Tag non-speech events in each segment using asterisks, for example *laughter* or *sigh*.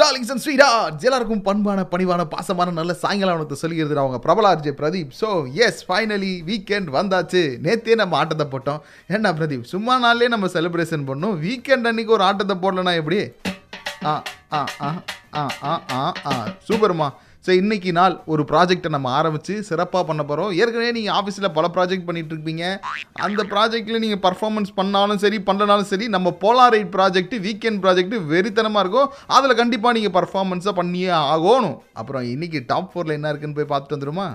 Darlings and sweethearts எல்லாருக்கும் பண்பான பணிவான பாசமான நல்ல சாயங்காலம் வணக்கத்தை சொல்லிக்கிறது அவங்க பிரபல RJ Pradeep so yes finally weekend வந்தாச்சு நேத்தே நம்ம ஆட்டத்தை போட்டோம் என்ன பிரதீப் சும்மா நாள்லேயே நம்ம செலிப்ரேஷன் பண்ணோம் வீக்கெண்ட் அன்னைக்கு ஒரு ஆட்டத்தை போடலனா எப்படி ஆ ஆ ஆ ஆ ஆ ஆ ஆ சூப்பர்மா ஸோ இன்னைக்கு நாள் ஒரு ப்ராஜெக்டை நம்ம ஆரம்பித்து சிறப்பாக பண்ண போகிறோம் ஏற்கனவே நீங்கள் ஆஃபீஸில் பல ப்ராஜெக்ட் பண்ணிட்டு இருப்பீங்க. அந்த ப்ராஜெக்ட்டில் நீங்கள் பர்ஃபார்மன்ஸ் பண்ணாலும் சரி பண்ணனாலும் சரி நம்ம போலாரைட் ப்ராஜெக்ட் வீக்கெண்ட் ப்ராஜெக்ட் வெறித்தனமாக இருக்கும். அதில் கண்டிப்பாக நீங்கள் பர்ஃபார்மன்ஸை பண்ணியே ஆகணும். அப்புறம் இன்னைக்கு டாப் ஃபோரில் என்ன இருக்குன்னு போய் பார்த்துட்டு வந்துருமா?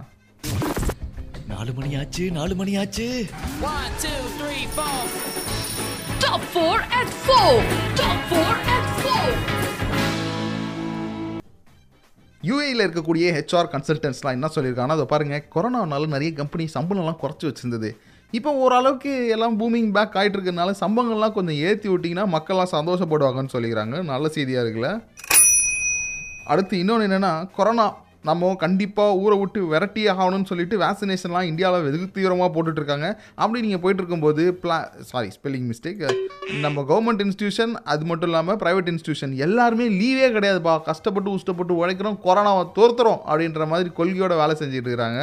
நாலு மணி ஆச்சு நாலு மணி ஆச்சு. One, two, three, four. Top 4 at 4. யூஏயில் இருக்கக்கூடிய ஹெச்ஆர் கன்சல்டன்ஸ்லாம் என்ன சொல்லியிருக்காங்கன்னா அதை பாருங்கள் கொரோனானால நிறைய கம்பெனி சம்பளம்லாம் குறைச்சி வச்சிருந்தது. இப்போ ஓரளவுக்கு எல்லாம் பூமிங் பேக் ஆகிட்டு இருக்கிறதுனால சம்பளங்கள்லாம் கொஞ்சம் ஏற்றி விட்டிங்கன்னா மக்கள்லாம் சந்தோஷப்படுவாங்கன்னு சொல்லிக்கிறாங்க. நல்ல செய்தியாக இருக்குல்ல? அடுத்து இன்னொன்று என்னென்னா கொரோனா நம்ம கண்டிப்பாக ஊரை விட்டு விரட்டியே ஆகணும்னு சொல்லிட்டு வேக்சினேஷன்லாம் இந்தியாவில் வெகு தீவிரமாக போட்டுட்ருக்காங்க. அப்படி நீங்கள் போயிட்டு இருக்கும்போது பிளா சாரி ஸ்பெல்லிங் மிஸ்டேக் நம்ம கவர்மெண்ட் இன்ஸ்டியூஷன் அது மட்டும் இல்லாமல் ப்ரைவேட் இன்ஸ்டியூஷன் எல்லாருமே லீவே கிடையாதுப்பா. கஷ்டப்பட்டு உஷ்டப்பட்டு உழைக்கிறோம் கொரோனாவை தோர்த்துறோம் அப்படின்ற மாதிரி கொள்கையோட வேலை செஞ்சுட்டு இருக்கிறாங்க.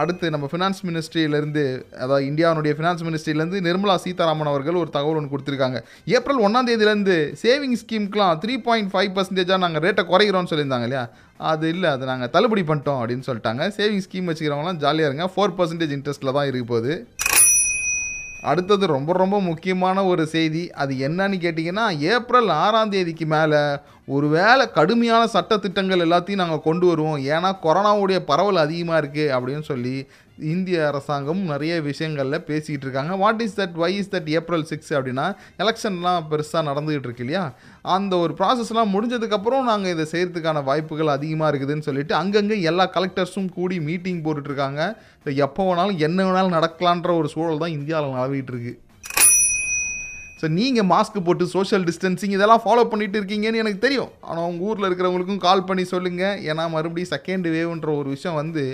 அடுத்து நம்ம ஃபினான்ஸ் மினிஸ்ட்ரியிலேருந்து அதாவது இந்தியாவுடைய ஃபினான்ஸ் மினிஸ்ட்ரியிலேருந்து நிர்மலா சீதாராமன் அவர்கள் ஒரு தகவல் ஒன்று கொடுத்துருக்காங்க. ஏப்ரல் ஒன்றாம் தேதியிலேருந்து சேவிங் ஸ்கீம்க்குலாம் த்ரீ பாயிண்ட் ஃபைவ் பர்சன்டேஜாக நாங்கள் ரேட்டை குறைக்கிறோம்னு சொல்லியிருந்தாங்க இல்லையா? அது இல்லை அதை நாங்கள் தள்ளுபடி பண்ணிட்டோம் அப்படின்னு சொல்லிட்டாங்க. சேவிங் ஸ்கீம் வச்சுக்கிறவங்களாம் ஜாலியாக இருங்க. ஃபோர் பர்சன்டேஜ் இன்ட்ரெஸ்ட்டில் தான் இருக்க போகுது. அடுத்தது ரொம்ப ரொம்ப முக்கியமான ஒரு செய்தி. அது என்னன்னு கேட்டிங்கன்னா ஏப்ரல் ஆறாம் தேதிக்கு மேலே ஒருவேளை கடுமையான சட்டத்திட்டங்கள் எல்லாத்தையும் நாங்கள் கொண்டு வருவோம். ஏன்னா கொரோனாவுடைய பரவல் அதிகமாக இருக்குது அப்படின்னு சொல்லி இந்திய அரசாங்கம் நிறைய விஷயங்களில் பேசிக்கிட்டு இருக்காங்க. What is that why is that April six அப்படின்னா எலெக்ஷன்லாம் பெருசாக நடந்துகிட்டு இருக்கு இல்லையா? அந்த ஒரு ப்ராசஸ்லாம் முடிஞ்சதுக்கப்புறம் நாங்கள் இதை செய்கிறதுக்கான வாய்ப்புகள் அதிகமாக இருக்குதுன்னு சொல்லிட்டு அங்கங்கே எல்லா கலெக்டர்ஸும் கூடி மீட்டிங் போட்டுட்ருக்காங்க. இல்லை எப்போ வேணாலும் என்ன வேணாலும் நடக்கலான்ற ஒரு சூழல் தான் இந்தியாவில் நிலவிட்டு இருக்கு. ஸோ நீங்கள் மாஸ்க் போட்டு சோஷியல் டிஸ்டன்சிங் இதெல்லாம் ஃபாலோ பண்ணிட்டு இருக்கீங்கன்னு எனக்கு தெரியும். ஆனால் உங்கள் ஊரில் இருக்கிறவங்களுக்கும் கால் பண்ணி சொல்லுங்கள் ஏன்னா மறுபடியும் செகண்ட் வேவ்ன்ற ஒரு விஷயம் வந்து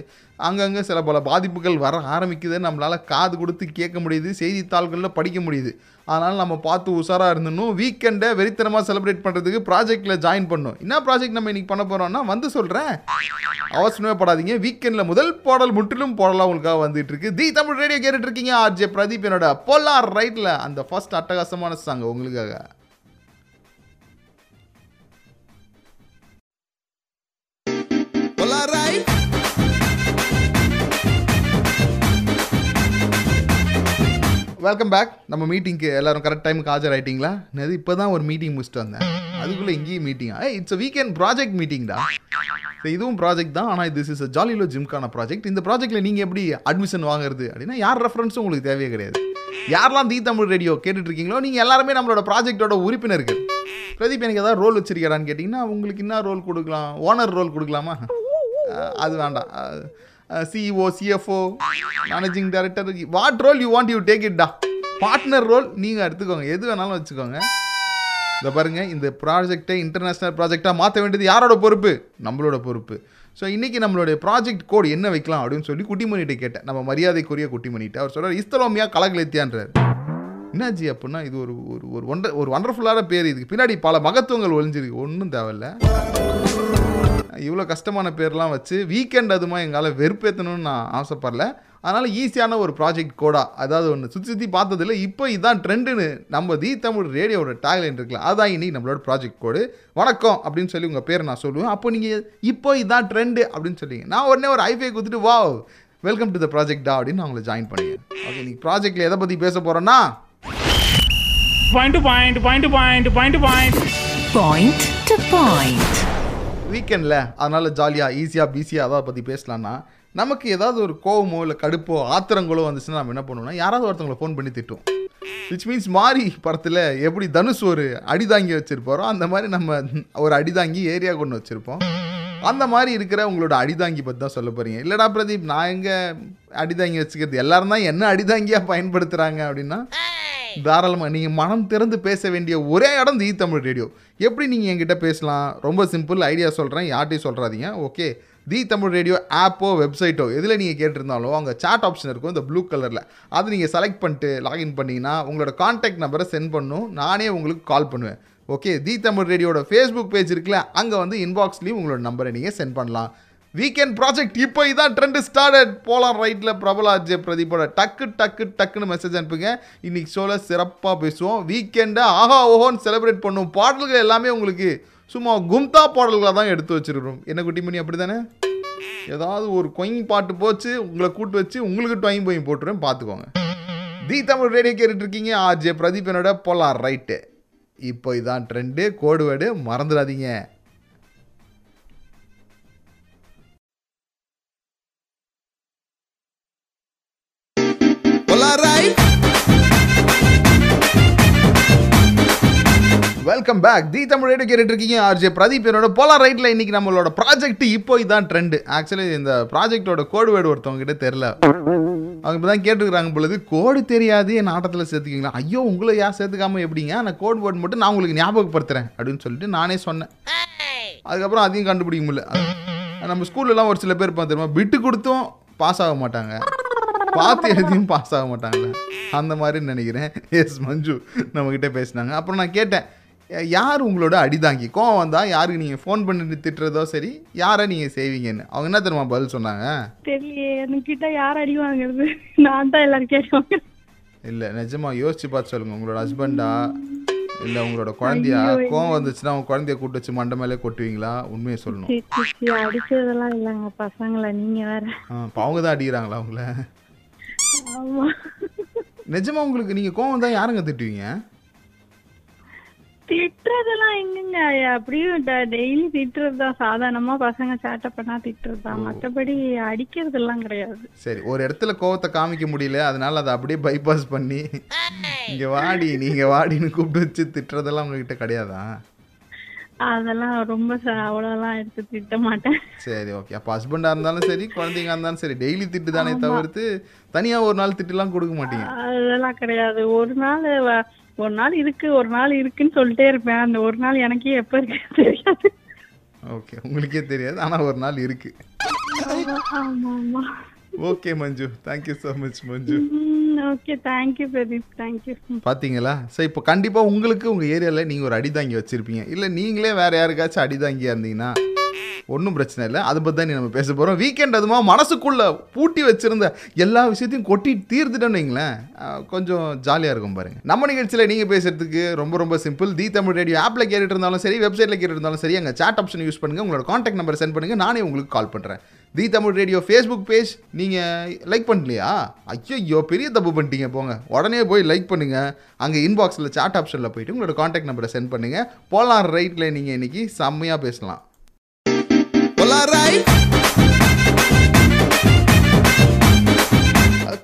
அங்கங்கே சில பல பாதிப்புகள் வர ஆரம்பிக்குது நம்மளால் காது கொடுத்து கேட்க முடியுது செய்தித்தாள்களில் படிக்க முடியுது. அதனால் நம்ம பார்த்து உஷாராக இருந்தணும் வீக்கெண்டை வெறித்தனமாக செலிப்ரேட் பண்ணுறதுக்கு ப்ராஜெக்டில் ஜாயின் பண்ணணும். என்ன ப்ராஜெக்ட் நம்ம இன்னைக்கு பண்ண போகிறோம்னா வந்து சொல்கிறேன் அவசரமே படாதீங்க. வீக்கெண்டில் முதல் பாடல் முற்றிலும் பாடலாம் உங்களுக்காக வந்துட்டு இருக்கு தி தமிழ் ரேடியோ கேட்டுட்ருக்கீங்க ஆர்ஜே பிரதீப் என்னோட பொல்லார் ரைட்டில் அந்த ஃபஸ்ட் அட்டகாசமான சாங் உங்களுக்காக. வெல்கம் பேக் நம்ம மீட்டிங்க்கு எல்லாரும் கரெக்ட் டைமுக்கு ஆஜர் ஆயிட்டீங்களா நான் இப்போ தான் ஒரு மீட்டிங் முடிச்சுட்டு வந்தேன். அதுக்குள்ளே இங்கேயும் மீட்டிங் ஏ இட்ஸ் வீக்கெண்ட் ப்ராஜெக்ட் மீட்டிங்டா ஸோ இதுவும் ப்ராஜெக்ட் தான். ஆனால் திஸ் இஸ் ஜாலிலோ ஜிம்கான ப்ராஜெக்ட் இந்த ப்ராஜெக்ட்டில் நீங்கள் எப்படி அட்மிஷன் வாங்குறது? அப்படின்னா யார் ரெஃபரன்ஸும் உங்களுக்கு தேவையே கிடையாது. யாரெல்லாம் தி தமிழ் ரேடியோ கேட்டுட்டு இருக்கீங்களோ நீங்கள் எல்லாருமே நம்மளோட ப்ராஜெக்ட்டோட உறுப்பினர்கள். பிரதீப் எனக்கு ஏதாவது ரோல் வச்சிருக்கிறான்னு கேட்டிங்கன்னா உங்களுக்கு என்ன ரோல் கொடுக்கலாம்? ஓனர் ரோல் கொடுக்கலாமா? அது வேண்டாம். CEO CFO managing director what role you want you take it டா பார்ட்னர் ரோல் நீங்கள் எடுத்துக்கோங்க. எது வேணாலும் வச்சுக்கோங்க. இதை பாருங்க இந்த ப்ராஜெக்டை இன்டர்நேஷ்னல் ப்ராஜெக்டாக மாற்ற வேண்டியது யாரோட பொறுப்பு? நம்மளோட பொறுப்பு. ஸோ இன்றைக்கி நம்மளுடைய ப்ராஜெக்ட் கோட் என்ன வைக்கலாம் அப்படின்னு சொல்லி குட்டிமணிகிட்ட கேட்டேன். நம்ம மரியாதைக்குரிய குட்டிமணிகிட்ட. அவர் சொல்கிறார் இஸ்தலோமியா கலகலேத்தியான்றார். என்னாச்சு அப்படின்னா இது ஒரு ஒரு ஒரு ஒன்ற ஒரு வண்டர்ஃபுல்லான பேர் இதுக்கு. பின்னாடி பல மகத்துவங்கள் ஒழிஞ்சிருக்கு ஒன்றும் தேவையில்ல. இவ்வளோ கஷ்டமான பேர்லாம் வச்சு வீக்கெண்ட் அதுமா எங்களால் வெறுப்பேற்றணும்னு நான் ஆசைப்படல. அதனால் ஈஸியான ஒரு ப்ராஜெக்ட் கோடா. அதாவது ஒன்று சுற்றி சுற்றி பார்த்ததில்ல இப்போ இதான் ட்ரெண்டுன்னு நம்ம தி தமிழ் ரேடியோட டேக்லைன் இருக்குல்ல அதான் இன்னைக்கு நம்மளோட ப்ராஜெக்ட் கோடு. வணக்கம் அப்படின்னு சொல்லி உங்கள் பேரை நான் சொல்லுவேன். அப்போ நீங்கள் இப்போ இதான் ட்ரெண்டு அப்படின்னு சொல்லிங்க. நான் உடனே ஒரு ஐஃபை கொடுத்துட்டு வாவ் வெல்கம் டு த ப்ராஜெக்டா அப்படின்னு நான் உங்களை ஜாயின் பண்ணிக்கிறேன் ஓகே இன்னைக்கு ப்ராஜெக்ட்டில் எதை பற்றி பேச போகிறோன்னா Point to point, point to point, point to point. வீக்கெண்டில் அதனால் ஜாலியாக ஈஸியாக பிஸியாக அதை பற்றி பேசலான்னா நமக்கு ஏதாவது ஒரு கோவமோ இல்லை கடுப்போ ஆத்திரங்களோ வந்துச்சுன்னா நம்ம என்ன பண்ணுவோம்னா யாராவது ஒருத்தவங்களை ஃபோன் பண்ணி திட்டும் விச் மீன்ஸ் மாரி படத்தில் எப்படி தனுஷ் ஒரு அடிதாங்கி வச்சுருப்பாரோ அந்த மாதிரி நம்ம ஒரு அடிதாங்கி ஏரியா கொண்டு வச்சுருப்போம். அந்த மாதிரி இருக்கிற உங்களோட அடிதாங்கி பற்றி தான் சொல்ல போகிறீங்க இல்லைடா பிரதீப் நான் எங்கே அடிதாங்கி வச்சுக்கிறது? எல்லாரும் தான் என்ன அடிதாங்கியாக பயன்படுத்துகிறாங்க அப்படின்னா தாராளமாக நீங்கள் மனம் திறந்து பேச வேண்டிய ஒரே இடம் தி தமிழ் ரேடியோ. எப்படி நீங்கள் என்கிட்ட பேசலாம்? ரொம்ப சிம்பிள் ஐடியா சொல்கிறேன் யார்ட்டையும் சொல்கிறாதீங்க ஓகே தி தமிழ் ரேடியோ ஆப்போ வெப்சைட்டோ எதில் நீங்கள் கேட்டிருந்தாலும் அங்கே சாட் ஆப்ஷன் இருக்கும் இந்த ப்ளூ கலரில் அது நீங்கள் செலக்ட் பண்ணிட்டு லாகின் பண்ணிங்கன்னா உங்களோட காண்டாக்ட் நம்பரை சென்ட் பண்ணும். நானே உங்களுக்கு கால் பண்ணுவேன். ஓகே தி தமிழ் ரேடியோட ஃபேஸ்புக் பேஜ் இருக்குல்ல அங்கே வந்து இன்பாக்ஸ்லேயும் உங்களோட நம்பரை நீங்கள் சென்ட் பண்ணலாம். வீக்கெண்ட் ப்ராஜெக்ட் இப்போ இதான் ட்ரெண்ட் ஸ்டார்டட் போலாம் ரைட்டில் பிரபலா அஜய் பிரதீப்போட டக்கு டக்கு டக்குன்னு மெசேஜ் அனுப்புங்க. இன்னைக்கு ஷோவில் சிறப்பாக பேசுவோம். வீக்கெண்டை ஆஹா ஓஹோன்னு செலிப்ரேட் பண்ணுவோம். பாடல்கள் எல்லாமே உங்களுக்கு சும்மா கும்தா பாடல்களாக தான் எடுத்து வச்சுருக்கிறோம். என்ன குட்டி மணி அப்படி தானே ஏதாவது ஒரு கொயின் பாட்டு போச்சு உங்களை கூட்டு வச்சு உங்களுக்கு டொயின் போய் போட்டுருவேன் பார்த்துக்கோங்க. தி தமிழ் ரேடியோ கேட்டுட்டு இருக்கீங்க. ஆர்ஜே என்னோட போலார் ரைட்டு இப்போ இதான் ட்ரெண்டு கோடுவேடு மறந்துடாதீங்க. Welcome back the Tamil radio கேட்டுட்டு இருக்கீங்க. ஆர்ஜே பிரதீப் என்னோட போலார் ரைட்டில் இன்னைக்கு நம்மளோட ப்ராஜெக்ட் இப்போ இதான் ட்ரெண்டு ஆக்சுவலி இந்த ப்ராஜெக்டோட கோடு வேர்டு ஒருத்தவங்க கிட்ட தெரில அவங்க இப்போ தான் கேட்டுருக்காங்க பொழுது கோடு தெரியாது என் ஆட்டத்தில் சேர்த்துக்கிங்களா? ஐயோ உங்களை யார் சேர்த்துக்காம எப்படிங்க? நான் கோட் வேர்டு மட்டும் நான் உங்களுக்கு ஞாபகப்படுத்துறேன் அப்படின்னு சொல்லிட்டு நானே சொன்னேன். அதுக்கப்புறம் அதையும் கண்டுபிடிக்க முடியல. அது நம்ம ஸ்கூல்லலாம் ஒரு சில பேர் பார்த்துருமா விட்டு கொடுத்தும் பாஸ் ஆக மாட்டாங்க. பார்த்து எழுதியும் பாஸ் ஆக மாட்டாங்களே அந்த மாதிரி நினைக்கிறேன். எஸ் மஞ்சு நம்மக்கிட்ட பேசினாங்க. அப்புறம் நான் கேட்டேன். யார் உங்களோட அடிதாங்கி? கோவம் வந்தால் யாருக்கு நீங்கள் ஃபோன் பண்ணி திட்டுறதோ சரி யாரை நீங்கள் செய்வீங்கன்னு? அவங்க என்ன தெரியுமா பதில் சொன்னாங்க? தெரியலையே என்கிட்ட யார் அடி வாங்குறது? நான் தான் எல்லாரும் கேட்குவாங்க இல்லை நிஜமா யோசிச்சு பார்த்து சொல்லுங்க. உங்களோட ஹஸ்பண்டா இல்லை உங்களோட குழந்தையா? கோவம் வந்துச்சுன்னா அவங்க குழந்தைய கூட்டு வச்சு மண்டை மேலே கொட்டுவீங்களா? உண்மையை சொல்லணும். அடிச்சதெல்லாம் இல்லைங்க பசங்களை நீங்க வேற. அவங்க தான் அடிக்கிறாங்களா ஆமா. நிஜமா உங்களுக்கு நீங்கள் கோவம் தான் யாருங்க திட்டுவீங்க? திட்டுறதெல்லாம் எங்கங்க? அப்படியும் டெய்லி திட்டுறது தான் சாதாரணமா பசங்க சேட்டை பண்ணா திட்டுறது? தான் மற்றபடி அடிக்கிறதெல்லாம் கிடையாது. சரி ஒரு இடத்துல கோவத்தை காமிக்க முடியல. அதனால அதை அப்படியே பைபாஸ் பண்ணி இங்க வாடி நீங்க வாடின்னு கூப்பிட்டு வச்சு திட்டுறதெல்லாம் உங்ககிட்ட கிடையாதா? அதெல்லாம் ரொம்ப ச- அவ்வளோலாம் எடுத்து திட்ட மாட்டேன். சரி ஓகே அப்போ ஹஸ்பண்டாக இருந்தாலும் சரி குழந்தைங்க இருந்தாலும் சரி டெய்லி திட்டு தானே தவிர்த்து தனியாக ஒரு நாள் திட்டுலாம் கொடுக்க மாட்டீங்க. அதெல்லாம் கிடையாது. ஒரு நாள் ஒரு நாள் இருக்கு ஒரு நாள் இருக்குன்னு சொல்லிட்டே இருப்பேன். அந்த ஒரு நாள் எனக்கே எப்ப இருக்கு *laughs* தெரியாது. ஓகே உங்களுக்கே தெரியாது ஆனால் ஒரு நாள் இருக்கு. Okay Manju. Thank you so much Manju. Okay thank you Pradeep. Thank you பார்த்தீங்களா ஸோ இப்போ கண்டிப்பாக உங்களுக்கு உங்கள் ஏரியாவில் நீங்கள் ஒரு அடிதாங்கி வச்சுருப்பீங்க. இல்லை நீங்களே வேறு யாருக்காச்சும் அடிதாங்கியாக இருந்தீங்கன்னா ஒன்றும் பிரச்சனை இல்லை. அதை பற்றி தான் நம்ம பேச போகிறோம் வீக்கெண்ட் அதுமா மனசுக்குள்ளே பூட்டி வச்சுருந்த எல்லா விஷயத்தையும் கொட்டி தீர்த்துட்டோன்னு வைங்களேன். கொஞ்சம் ஜாலியாக இருக்கும் பாருங்கள் நம்ம நிகழ்ச்சியில் நீங்கள் பேசுகிறதுக்கு ரொம்ப ரொம்ப சிம்பிள் தி தமிழ் ரேடியோ ஆப்பில் கேட்டுட்டு இருந்தாலும் சரி வெப்சைட்டில் கேட்டு இருந்தாலும் சரி அங்கே சாட் ஆப்ஷன் யூஸ் பண்ணுங்கள் உங்களோட காண்டாக்ட் நம்பர் சென்ட் பண்ணுங்கள் நானே உங்களுக்கு கால் பண்ணுறேன் the Tamil radio Facebook page நீங்கள் லைக் பண்ணலையா? ஐயோ பெரிய தப்பு பண்ணிட்டீங்க. போங்க. உடனே போய் லைக் பண்ணுங்கள் அங்கே இன்பாக்ஸில் சாட் ஆப்ஷனில் போயிட்டு உங்களோட காண்டாக்ட் நம்பரை சென்ட் பண்ணுங்கள் போலார் ரைட்டில் நீங்கள் இன்றைக்கி செம்மையாக பேசலாம்.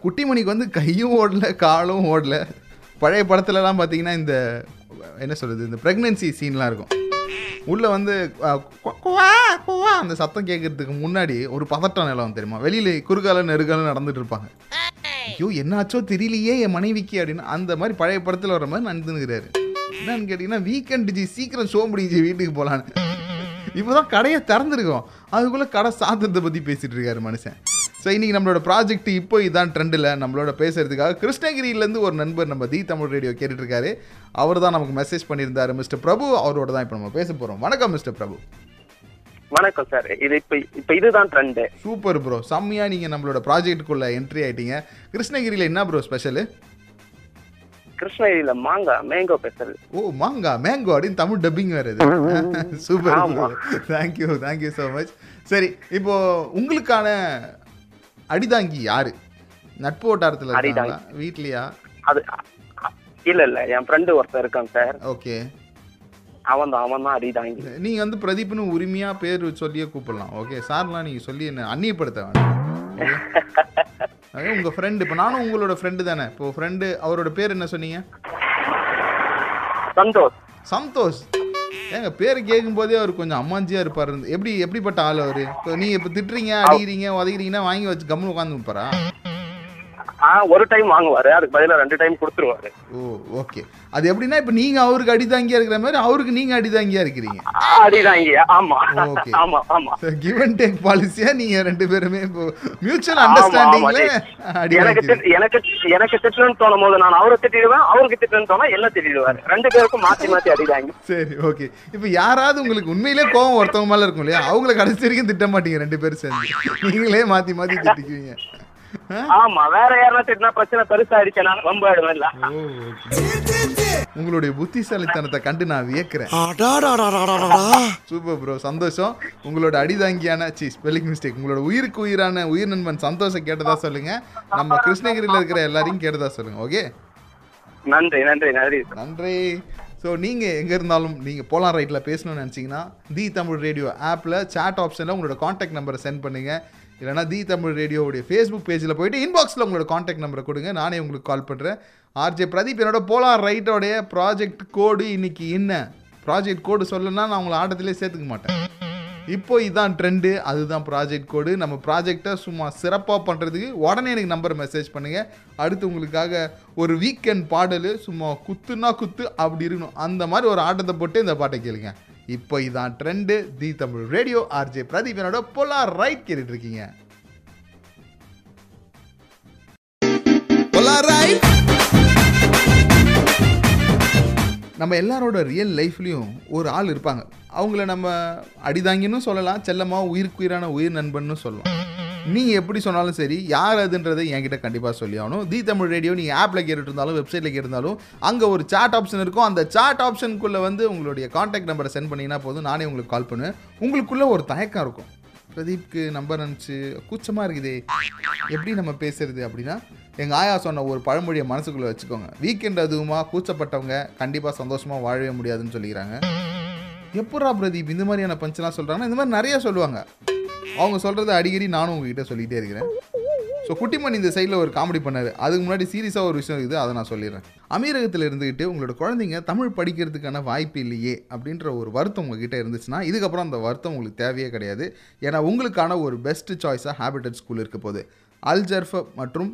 குட்டிமணிக்கு வந்து கையும் ஓடல காலும் ஓடல. பழைய படத்துலலாம் பார்த்தீங்கன்னா இந்த என்ன சொல்கிறது இந்த ப்ரெக்னென்சி சீன்லாம் இருக்கும். உள்ளே வந்து குவா குவா அந்த சத்தம் கேட்கறதுக்கு முன்னாடி ஒரு பதட்டம் நிலம் தெரியுமா? வெளியில் குறுகால நெருகால நடந்துட்டு இருப்பாங்க. ஐயோ என்னாச்சோ தெரியலையே என் மனைவிக்கு அப்படின்னு. அந்த மாதிரி பழைய படத்தில் வர மாதிரி நடந்துனுக்கிறாரு என்னன்னு கேட்டிங்கன்னா வீக்கெண்ட் ஜி சீக்கிரம் ஷோ முடிஞ்சு வீட்டுக்கு போகலான்னு இப்போதான் கடையை திறந்துருக்கோம். அதுக்குள்ளே கடை சாத்துறதை பற்றி பேசிட்டு இருக்காரு மனுஷன். ஸோ இன்னைக்கு நம்மளோட ப்ராஜெக்ட் இப்போ இதான் ட்ரெண்டில் நம்மளோட பேசுறதுக்காக கிருஷ்ணகிரியிலேருந்து ஒரு நண்பர் நம்ம தி தமிழ் ரேடியோ கேட்டுட்டு இருக்காரு. அவர் தான் நமக்கு மெசேஜ் பண்ணியிருந்தாரு மிஸ்டர் பிரபு. அவரோட தான் இப்போ நம்ம பேச போகிறோம் வணக்கம் மிஸ்டர் பிரபு. வணக்கம் சார் இது இப்ப இப்ப இதுதான் ட்ரெண்டு சூப்பர் ப்ரோ செம்மையாக நீங்கள் நம்மளோட ப்ராஜெக்ட்டுக்குள்ளே என்ட்ரி ஆயிட்டீங்க. கிருஷ்ணகிரியில் என்ன ப்ரோ ஸ்பெஷலு கிருஷ்ணகிரியில மாங்கா மேங்கோ ஸ்பெஷல் ஓ மாங்கா மேங்கோ அப்படின்னு தமிழ் டப்பிங் வருது. Super. Thank you thank you so much சரி இப்போ உங்களுக்கான அடிதாங்கி யாரு? நட்பு வட்டாரத்தில் இருக்காங்களா. வீட்லையா? அது இல்ல இல்ல என் ஃப்ரெண்டு ஒருத்தன் இருக்கான் சார் ஓகே அவன் தான் அவன் தான் அடிதாங்கி. நீங்க வந்து பிரதீப்னு உரிமையா பேர் சொல்லியே கூப்பிடலாம். ஓகே சார்லாம் நீங்க சொல்லி என்ன அந்நியப்படுத்த வேண்டாம்? அதே உங்க ஃப்ரெண்டு இப்போ நானும் உங்களோட ஃப்ரெண்டு தானே. இப்போ ஃப்ரெண்டு அவரோட பேர் என்ன சொன்னீங்க? சந்தோஷ். சந்தோஷ். ஏங்க பேர் கேட்கும் போதே அவர் கொஞ்சம் அம்மாஞ்சியா இருப்பாரு. எப்படி எப்படிப்பட்ட ஆள் அவரு? நீங்க இப்போ திட்டுறீங்க அடிக்கிறீங்க உதைக்கிறீங்கன்னா வாங்கி வச்சு கம்முன்னு உட்காந்து இருப்பாரா? ஒரு டைம் வாங்குவாரு. அதுக்கு பதிலா ரெண்டு டைம் கொடுத்துருவாரு. ஓ ஓகே அது எப்படின்னா இப்போ நீங்க அவருக்கு அடிதாங்கியா இருக்கிற மாதிரி அவருக்கு நீங்க அடிதாங்கியா இருக்கிறீங்க? இங்க ஆமா. ஆமா ஆமா. கிவ் அண்ட் டேக் பாலிசியா நீங்க ரெண்டு பேருமே மியூச்சுவல் அண்டர்ஸ்டாண்டிங்ல எனக்கு எனக்கு எனக்கு திட்டணும்னு தோணும் போது நான் அவரை திட்டிடுவேன் அவருக்கு திட்டணும்னு தோணா என்ன திட்டிடுவாரு? ரெண்டு பேருக்கும் மாத்தி மாத்தி அடிதாங்க. சரி ஓகே இப்போ யாராவது உங்களுக்கு உண்மையிலே கோவம் ஒருத்தவங்க மேல இருக்கும் இல்லையா? அவங்கள கடைசி வரைக்கும் திட்ட மாட்டீங்க ரெண்டு பேரும் சேர்ந்து. நீங்களே மாத்தி மாத்தி திட்டிக்குவீங்க? ஆமா வேற யாரா திட்டினா பிரச்சனை பெருசாயிடுச்சு. நான் ரொம்ப ஆயிடுவேன்ல. உங்களுடைய புத்திசாலித்தனத்தை கண்டு நான் வியக்கிறேன். சூப்பர் ப்ரோ சந்தோஷம். உங்களோட அடிதாங்கியான சி ஸ்பெல்லிங் மிஸ்டேக் உங்களோட உயிருக்கு உயிரான உயிர் நண்பன் சந்தோஷம் கேட்டதா சொல்லுங்க. நம்ம கிருஷ்ணகிரியில் இருக்கிற எல்லாரையும் கேட்டதா சொல்லுங்க ஓகே நன்றி நன்றி நன்றி. நன்றி. ஸோ நீங்கள் எங்கே இருந்தாலும் நீங்கள் போலாம் ரைட்டில் பேசணும்னு நினச்சிங்கன்னா தி தமிழ் ரேடியோ ஆப்பில் சேட் ஆப்ஷனில் உங்களோட காண்டாக்ட் நம்பரை சென்ட் பண்ணுங்கள் இல்லைனா தி தமிழ் ரேடியோவுடைய ஃபேஸ்புக் பேஜில் போயிட்டு இன்பாக்ஸில் உங்களோட காண்டாக்ட் நம்பரை கொடுங்க. நானே உங்களுக்கு கால் பண்ணுறேன் ஆர்ஜே பிரதீப் என்னோட போலார் ரைட்டோடைய ப்ராஜெக்ட் கோடு இன்றைக்கி என்ன? ப்ராஜெக்ட் கோடு சொல்லணும்னா நான் உங்களை ஆட்டத்திலே சேர்த்துக்க மாட்டேன். இப்போ இதுதான் ட்ரெண்டு அதுதான் ப்ராஜெக்ட் கோடு நம்ம ப்ராஜெக்டை சும்மா சிறப்பாக பண்ணுறதுக்கு உடனே எனக்கு நம்பர் மெசேஜ் பண்ணுங்கள் அடுத்து உங்களுக்காக ஒரு வீக்கெண்ட் பாடல் சும்மா குத்துனா குத்து அப்படி இருக்கணும். அந்த மாதிரி ஒரு ஆட்டத்தை போட்டு இந்த பாட்டை கேளுங்க. இப்போ இதான் trend the Tamil radio RJ Pradeep என்னோட பொலா ரைட் கேட்டுட்டு இருக்கீங்க. நம்ம எல்லாரோட ரியல் லைஃப்லேயும் ஒரு ஆள் இருப்பாங்க. அவங்கள நம்ம அடிதாங்கின்னு சொல்லலாம் செல்லமாக உயிருக்குயிரான உயிர் நண்பன்னு சொல்லலாம் நீங்கள் எப்படி சொன்னாலும் சரி யார் அதுன்றதை என்கிட்ட கண்டிப்பாக சொல்லி ஆகணும். தி தமிழ் ரேடியோ நீங்கள் ஆப்பில் கேட்டுட்டு இருந்தாலும் வெப்சைட்டில் கேட்டிருந்தாலும் அங்கே ஒரு சாட் ஆப்ஷன் இருக்கும். அந்த சாட் ஆப்ஷனுக்குள்ளே வந்து உங்களுடைய காண்டாக்ட் நம்பரை சென்ட் பண்ணிங்கன்னா போதும். நானே உங்களுக்கு கால் பண்ணுவேன். உங்களுக்குள்ளே ஒரு தயக்கம் இருக்கும். பிரதீப்க்கு நம்பர் அனுப்பிச்சு கூச்சமாக இருக்குதே. எப்படி நம்ம பேசுறது அப்படின்னா எங்கள் ஆயா சொன்ன ஒரு பழமொழியை மனசுக்குள்ளே வச்சுக்கோங்க. வீக்கெண்ட் அதுவுமா கூச்சப்பட்டவங்க கண்டிப்பாக சந்தோஷமாக வாழவே முடியாதுன்னு சொல்லிக்கிறாங்க. எப்படா பிரதீப் இந்த மாதிரியான பஞ்செலாம் சொல்கிறாங்கன்னா இந்த மாதிரி நிறைய சொல்லுவாங்க. அவங்க சொல்கிறத அடிக்கடி நானும் உங்ககிட்ட சொல்லிகிட்டே இருக்கிறேன். ஸோ குட்டிமணி இந்த சைடில் ஒரு காமெடி பண்ணார். அதுக்கு முன்னாடி சீரியஸாக ஒரு விஷயம் இருக்குது அதை நான் சொல்லிடுறேன். அமீரகத்தில் இருந்துக்கிட்டு உங்களோட குழந்தைங்க தமிழ் படிக்கிறதுக்கான வாய்ப்பு இல்லையே அப்படின்ற ஒரு வருத்தம் உங்ககிட்ட இருந்துச்சுன்னா இதுக்கப்புறம் அந்த வருத்தம் உங்களுக்கு தேவையே கிடையாது. ஏன்னா உங்களுக்கான ஒரு பெஸ்ட் சாய்ஸாக ஹேபிட்டட் ஸ்கூல் இருக்க போகுது. அல் ஜர்ஃப மற்றும்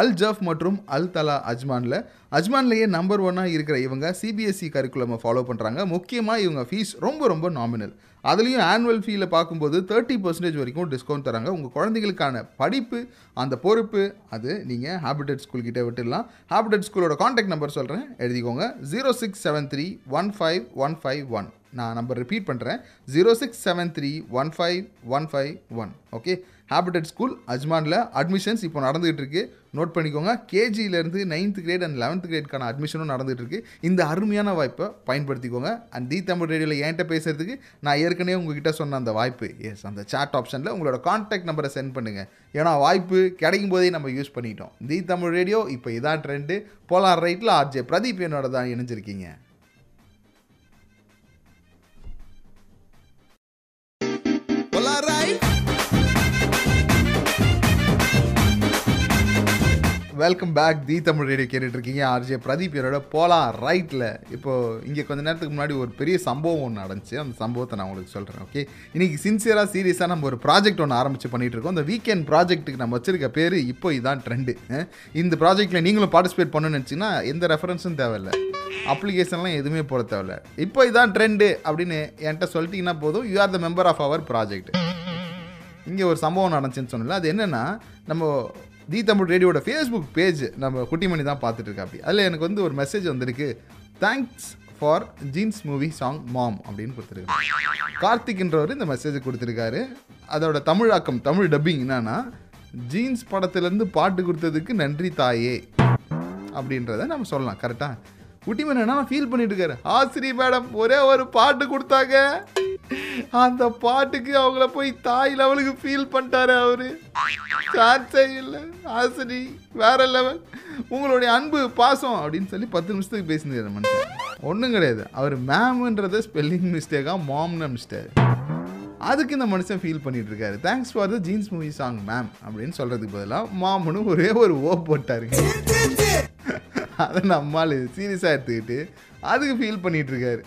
அல் ஜஃப் மற்றும் அல் தலா அஜ்மானில். அஜ்மான்லேயே நம்பர் ஒன்னாக இருக்கிற இவங்க சிபிஎஸ்சி கரிக்குலமை ஃபாலோ பண்ணுறாங்க முக்கியமாக இவங்க ஃபீஸ் ரொம்ப ரொம்ப நாமினல் அதுலேயும் ஆனுவல் ஃபீல பார்க்கும்போது தேர்ட்டி பர்சன்டேஜ் வரைக்கும் டிஸ்கவுண்ட் தராங்க. உங்கள் குழந்தைகளுக்கான படிப்பு அந்த பொறுப்பு அது நீங்கள் ஹேபிட்டட் ஸ்கூல் கிட்டே விட்டுடலாம். ஹேபிடெட் ஸ்கூலோட காண்டாக்ட் நம்பர் சொல்கிறேன் எழுதிக்கோங்க. Zero six seven three one five one five one நான் நம்பர் ரிப்பீட் பண்ணுறேன் zero six seven three one five one five one okay habitat school அஜ்மானில் admissions இப்போ நடந்துகிட்டு இருக்குது நோட் பண்ணிக்கோங்க. கேஜியிலேருந்து நைன்த் கிரேட் அண்ட் லெவன்த் கிரேட்கான அட்மிஷனும் நடந்துகிட்டு இருக்கு இந்த அருமையான வாய்ப்பை பயன்படுத்திக்கோங்க. அண்ட் தி தமிழ் ரேடியோவில் என்கிட்ட பேசுகிறதுக்கு நான் ஏற்கனவே உங்ககிட்ட சொன்ன அந்த வாய்ப்பு. எஸ் அந்த சாட் ஆப்ஷனில் உங்களோட காண்டாக்ட் நம்பரை சென்ட் பண்ணுங்கள் ஏன்னா வாய்ப்பு கிடைக்கும் போதே நம்ம யூஸ் பண்ணிட்டோம். தி தமிழ் ரேடியோ இப்போ இதான் ட்ரெண்டு போலார் ரைட்டில் ஆர்ஜே பிரதீப் என்னோட தான் இணைஞ்சிருக்கீங்க. Welcome back the Tamil radio கேட்டுட்டு இருக்கீங்க. ஆர்ஜே பிரதீப் என்னோட போலாம் ரைட்டில் இப்போது இங்கே கொஞ்ச நேரத்துக்கு முன்னாடி ஒரு பெரிய சம்பவம் ஒன்று நடந்துச்சு. அந்த சம்பவத்தை நான் உங்களுக்கு சொல்கிறேன் ஓகே இன்றைக்கி சின்சியராக சீரியஸாக நம்ம ஒரு ப்ராஜெக்ட் ஒன்று ஆரம்பித்து பண்ணிகிட்டு இருக்கோம். அந்த வீக்கெண்ட் ப்ராஜெக்ட்டுக்கு நம்ம வச்சிருக்க பேர் இப்போ இதான் ட்ரெண்டு இந்த ப்ராஜெக்ட்டில் நீங்களும் பார்ட்டிசிபேட் பண்ணணும்னு நினச்சிங்கன்னா எந்த ரெஃபரன்ஸும் தேவையில்லை. அப்ளிகேஷன்லாம் எதுவுமே போட தேவையில்ல. இப்போ இதான் ட்ரெண்டு அப்படின்னு என்கிட்ட சொல்லிட்டிங்கன்னா போதும். You are the member of our project இங்கே ஒரு சம்பவம் நடந்துச்சுன்னு சொன்னல அது என்னென்னா நம்ம தி தமிழ் ரேடியோட ஃபேஸ்புக் பேஜ் நம்ம குட்டிமணி தான் பார்த்துட்டு இருக்காப்பி அதில் எனக்கு வந்து ஒரு மெசேஜ் வந்திருக்கு. Thanks for Jeans movie song ma'am அப்படின்னு கொடுத்துருக்காரு. கார்த்திக்ன்றவர் இந்த மெசேஜ் கொடுத்துருக்காரு. அதோட தமிழாக்கம் தமிழ் டப்பிங் என்னன்னா ஜீன்ஸ் படத்துலேருந்து பாட்டு கொடுத்ததுக்கு நன்றி தாயே அப்படின்றத நம்ம சொல்லலாம். கரெக்டாக குட்டிமன் என்ன ஃபீல் பண்ணிட்டு இருக்காரு ஆசிரி மேடம் ஒரே ஒரு பாட்டு கொடுத்தாங்க. அந்த பாட்டுக்கு அவங்கள போய் தாய் லெவலுக்கு ஃபீல் பண்ணிட்டாரு அவரு. சான்ஸே இல்லை. ஆசிரி வேற லெவல் உங்களுடைய அன்பு பாசம் அப்படின்னு சொல்லி பத்து நிமிஷத்துக்கு பேசினது மனுஷன். ஒன்றும் கிடையாது. அவர் மேம்ன்றத ஸ்பெல்லிங் மிஸ்டேக்காக மாம்ன மிஸ்டேக் அதுக்கு இந்த மனுஷன் ஃபீல் பண்ணிட்டு இருக்காரு. Thanks for the Jeans movie song ma'am அப்படின்னு சொல்றதுக்கு பதிலாக மாமனு ஒரே ஒரு ஓ போட்டாருங்க. அதை நம்மால் சீரியஸாக எடுத்துக்கிட்டு அதுக்கு ஃபீல் பண்ணிட்டு இருக்காரு.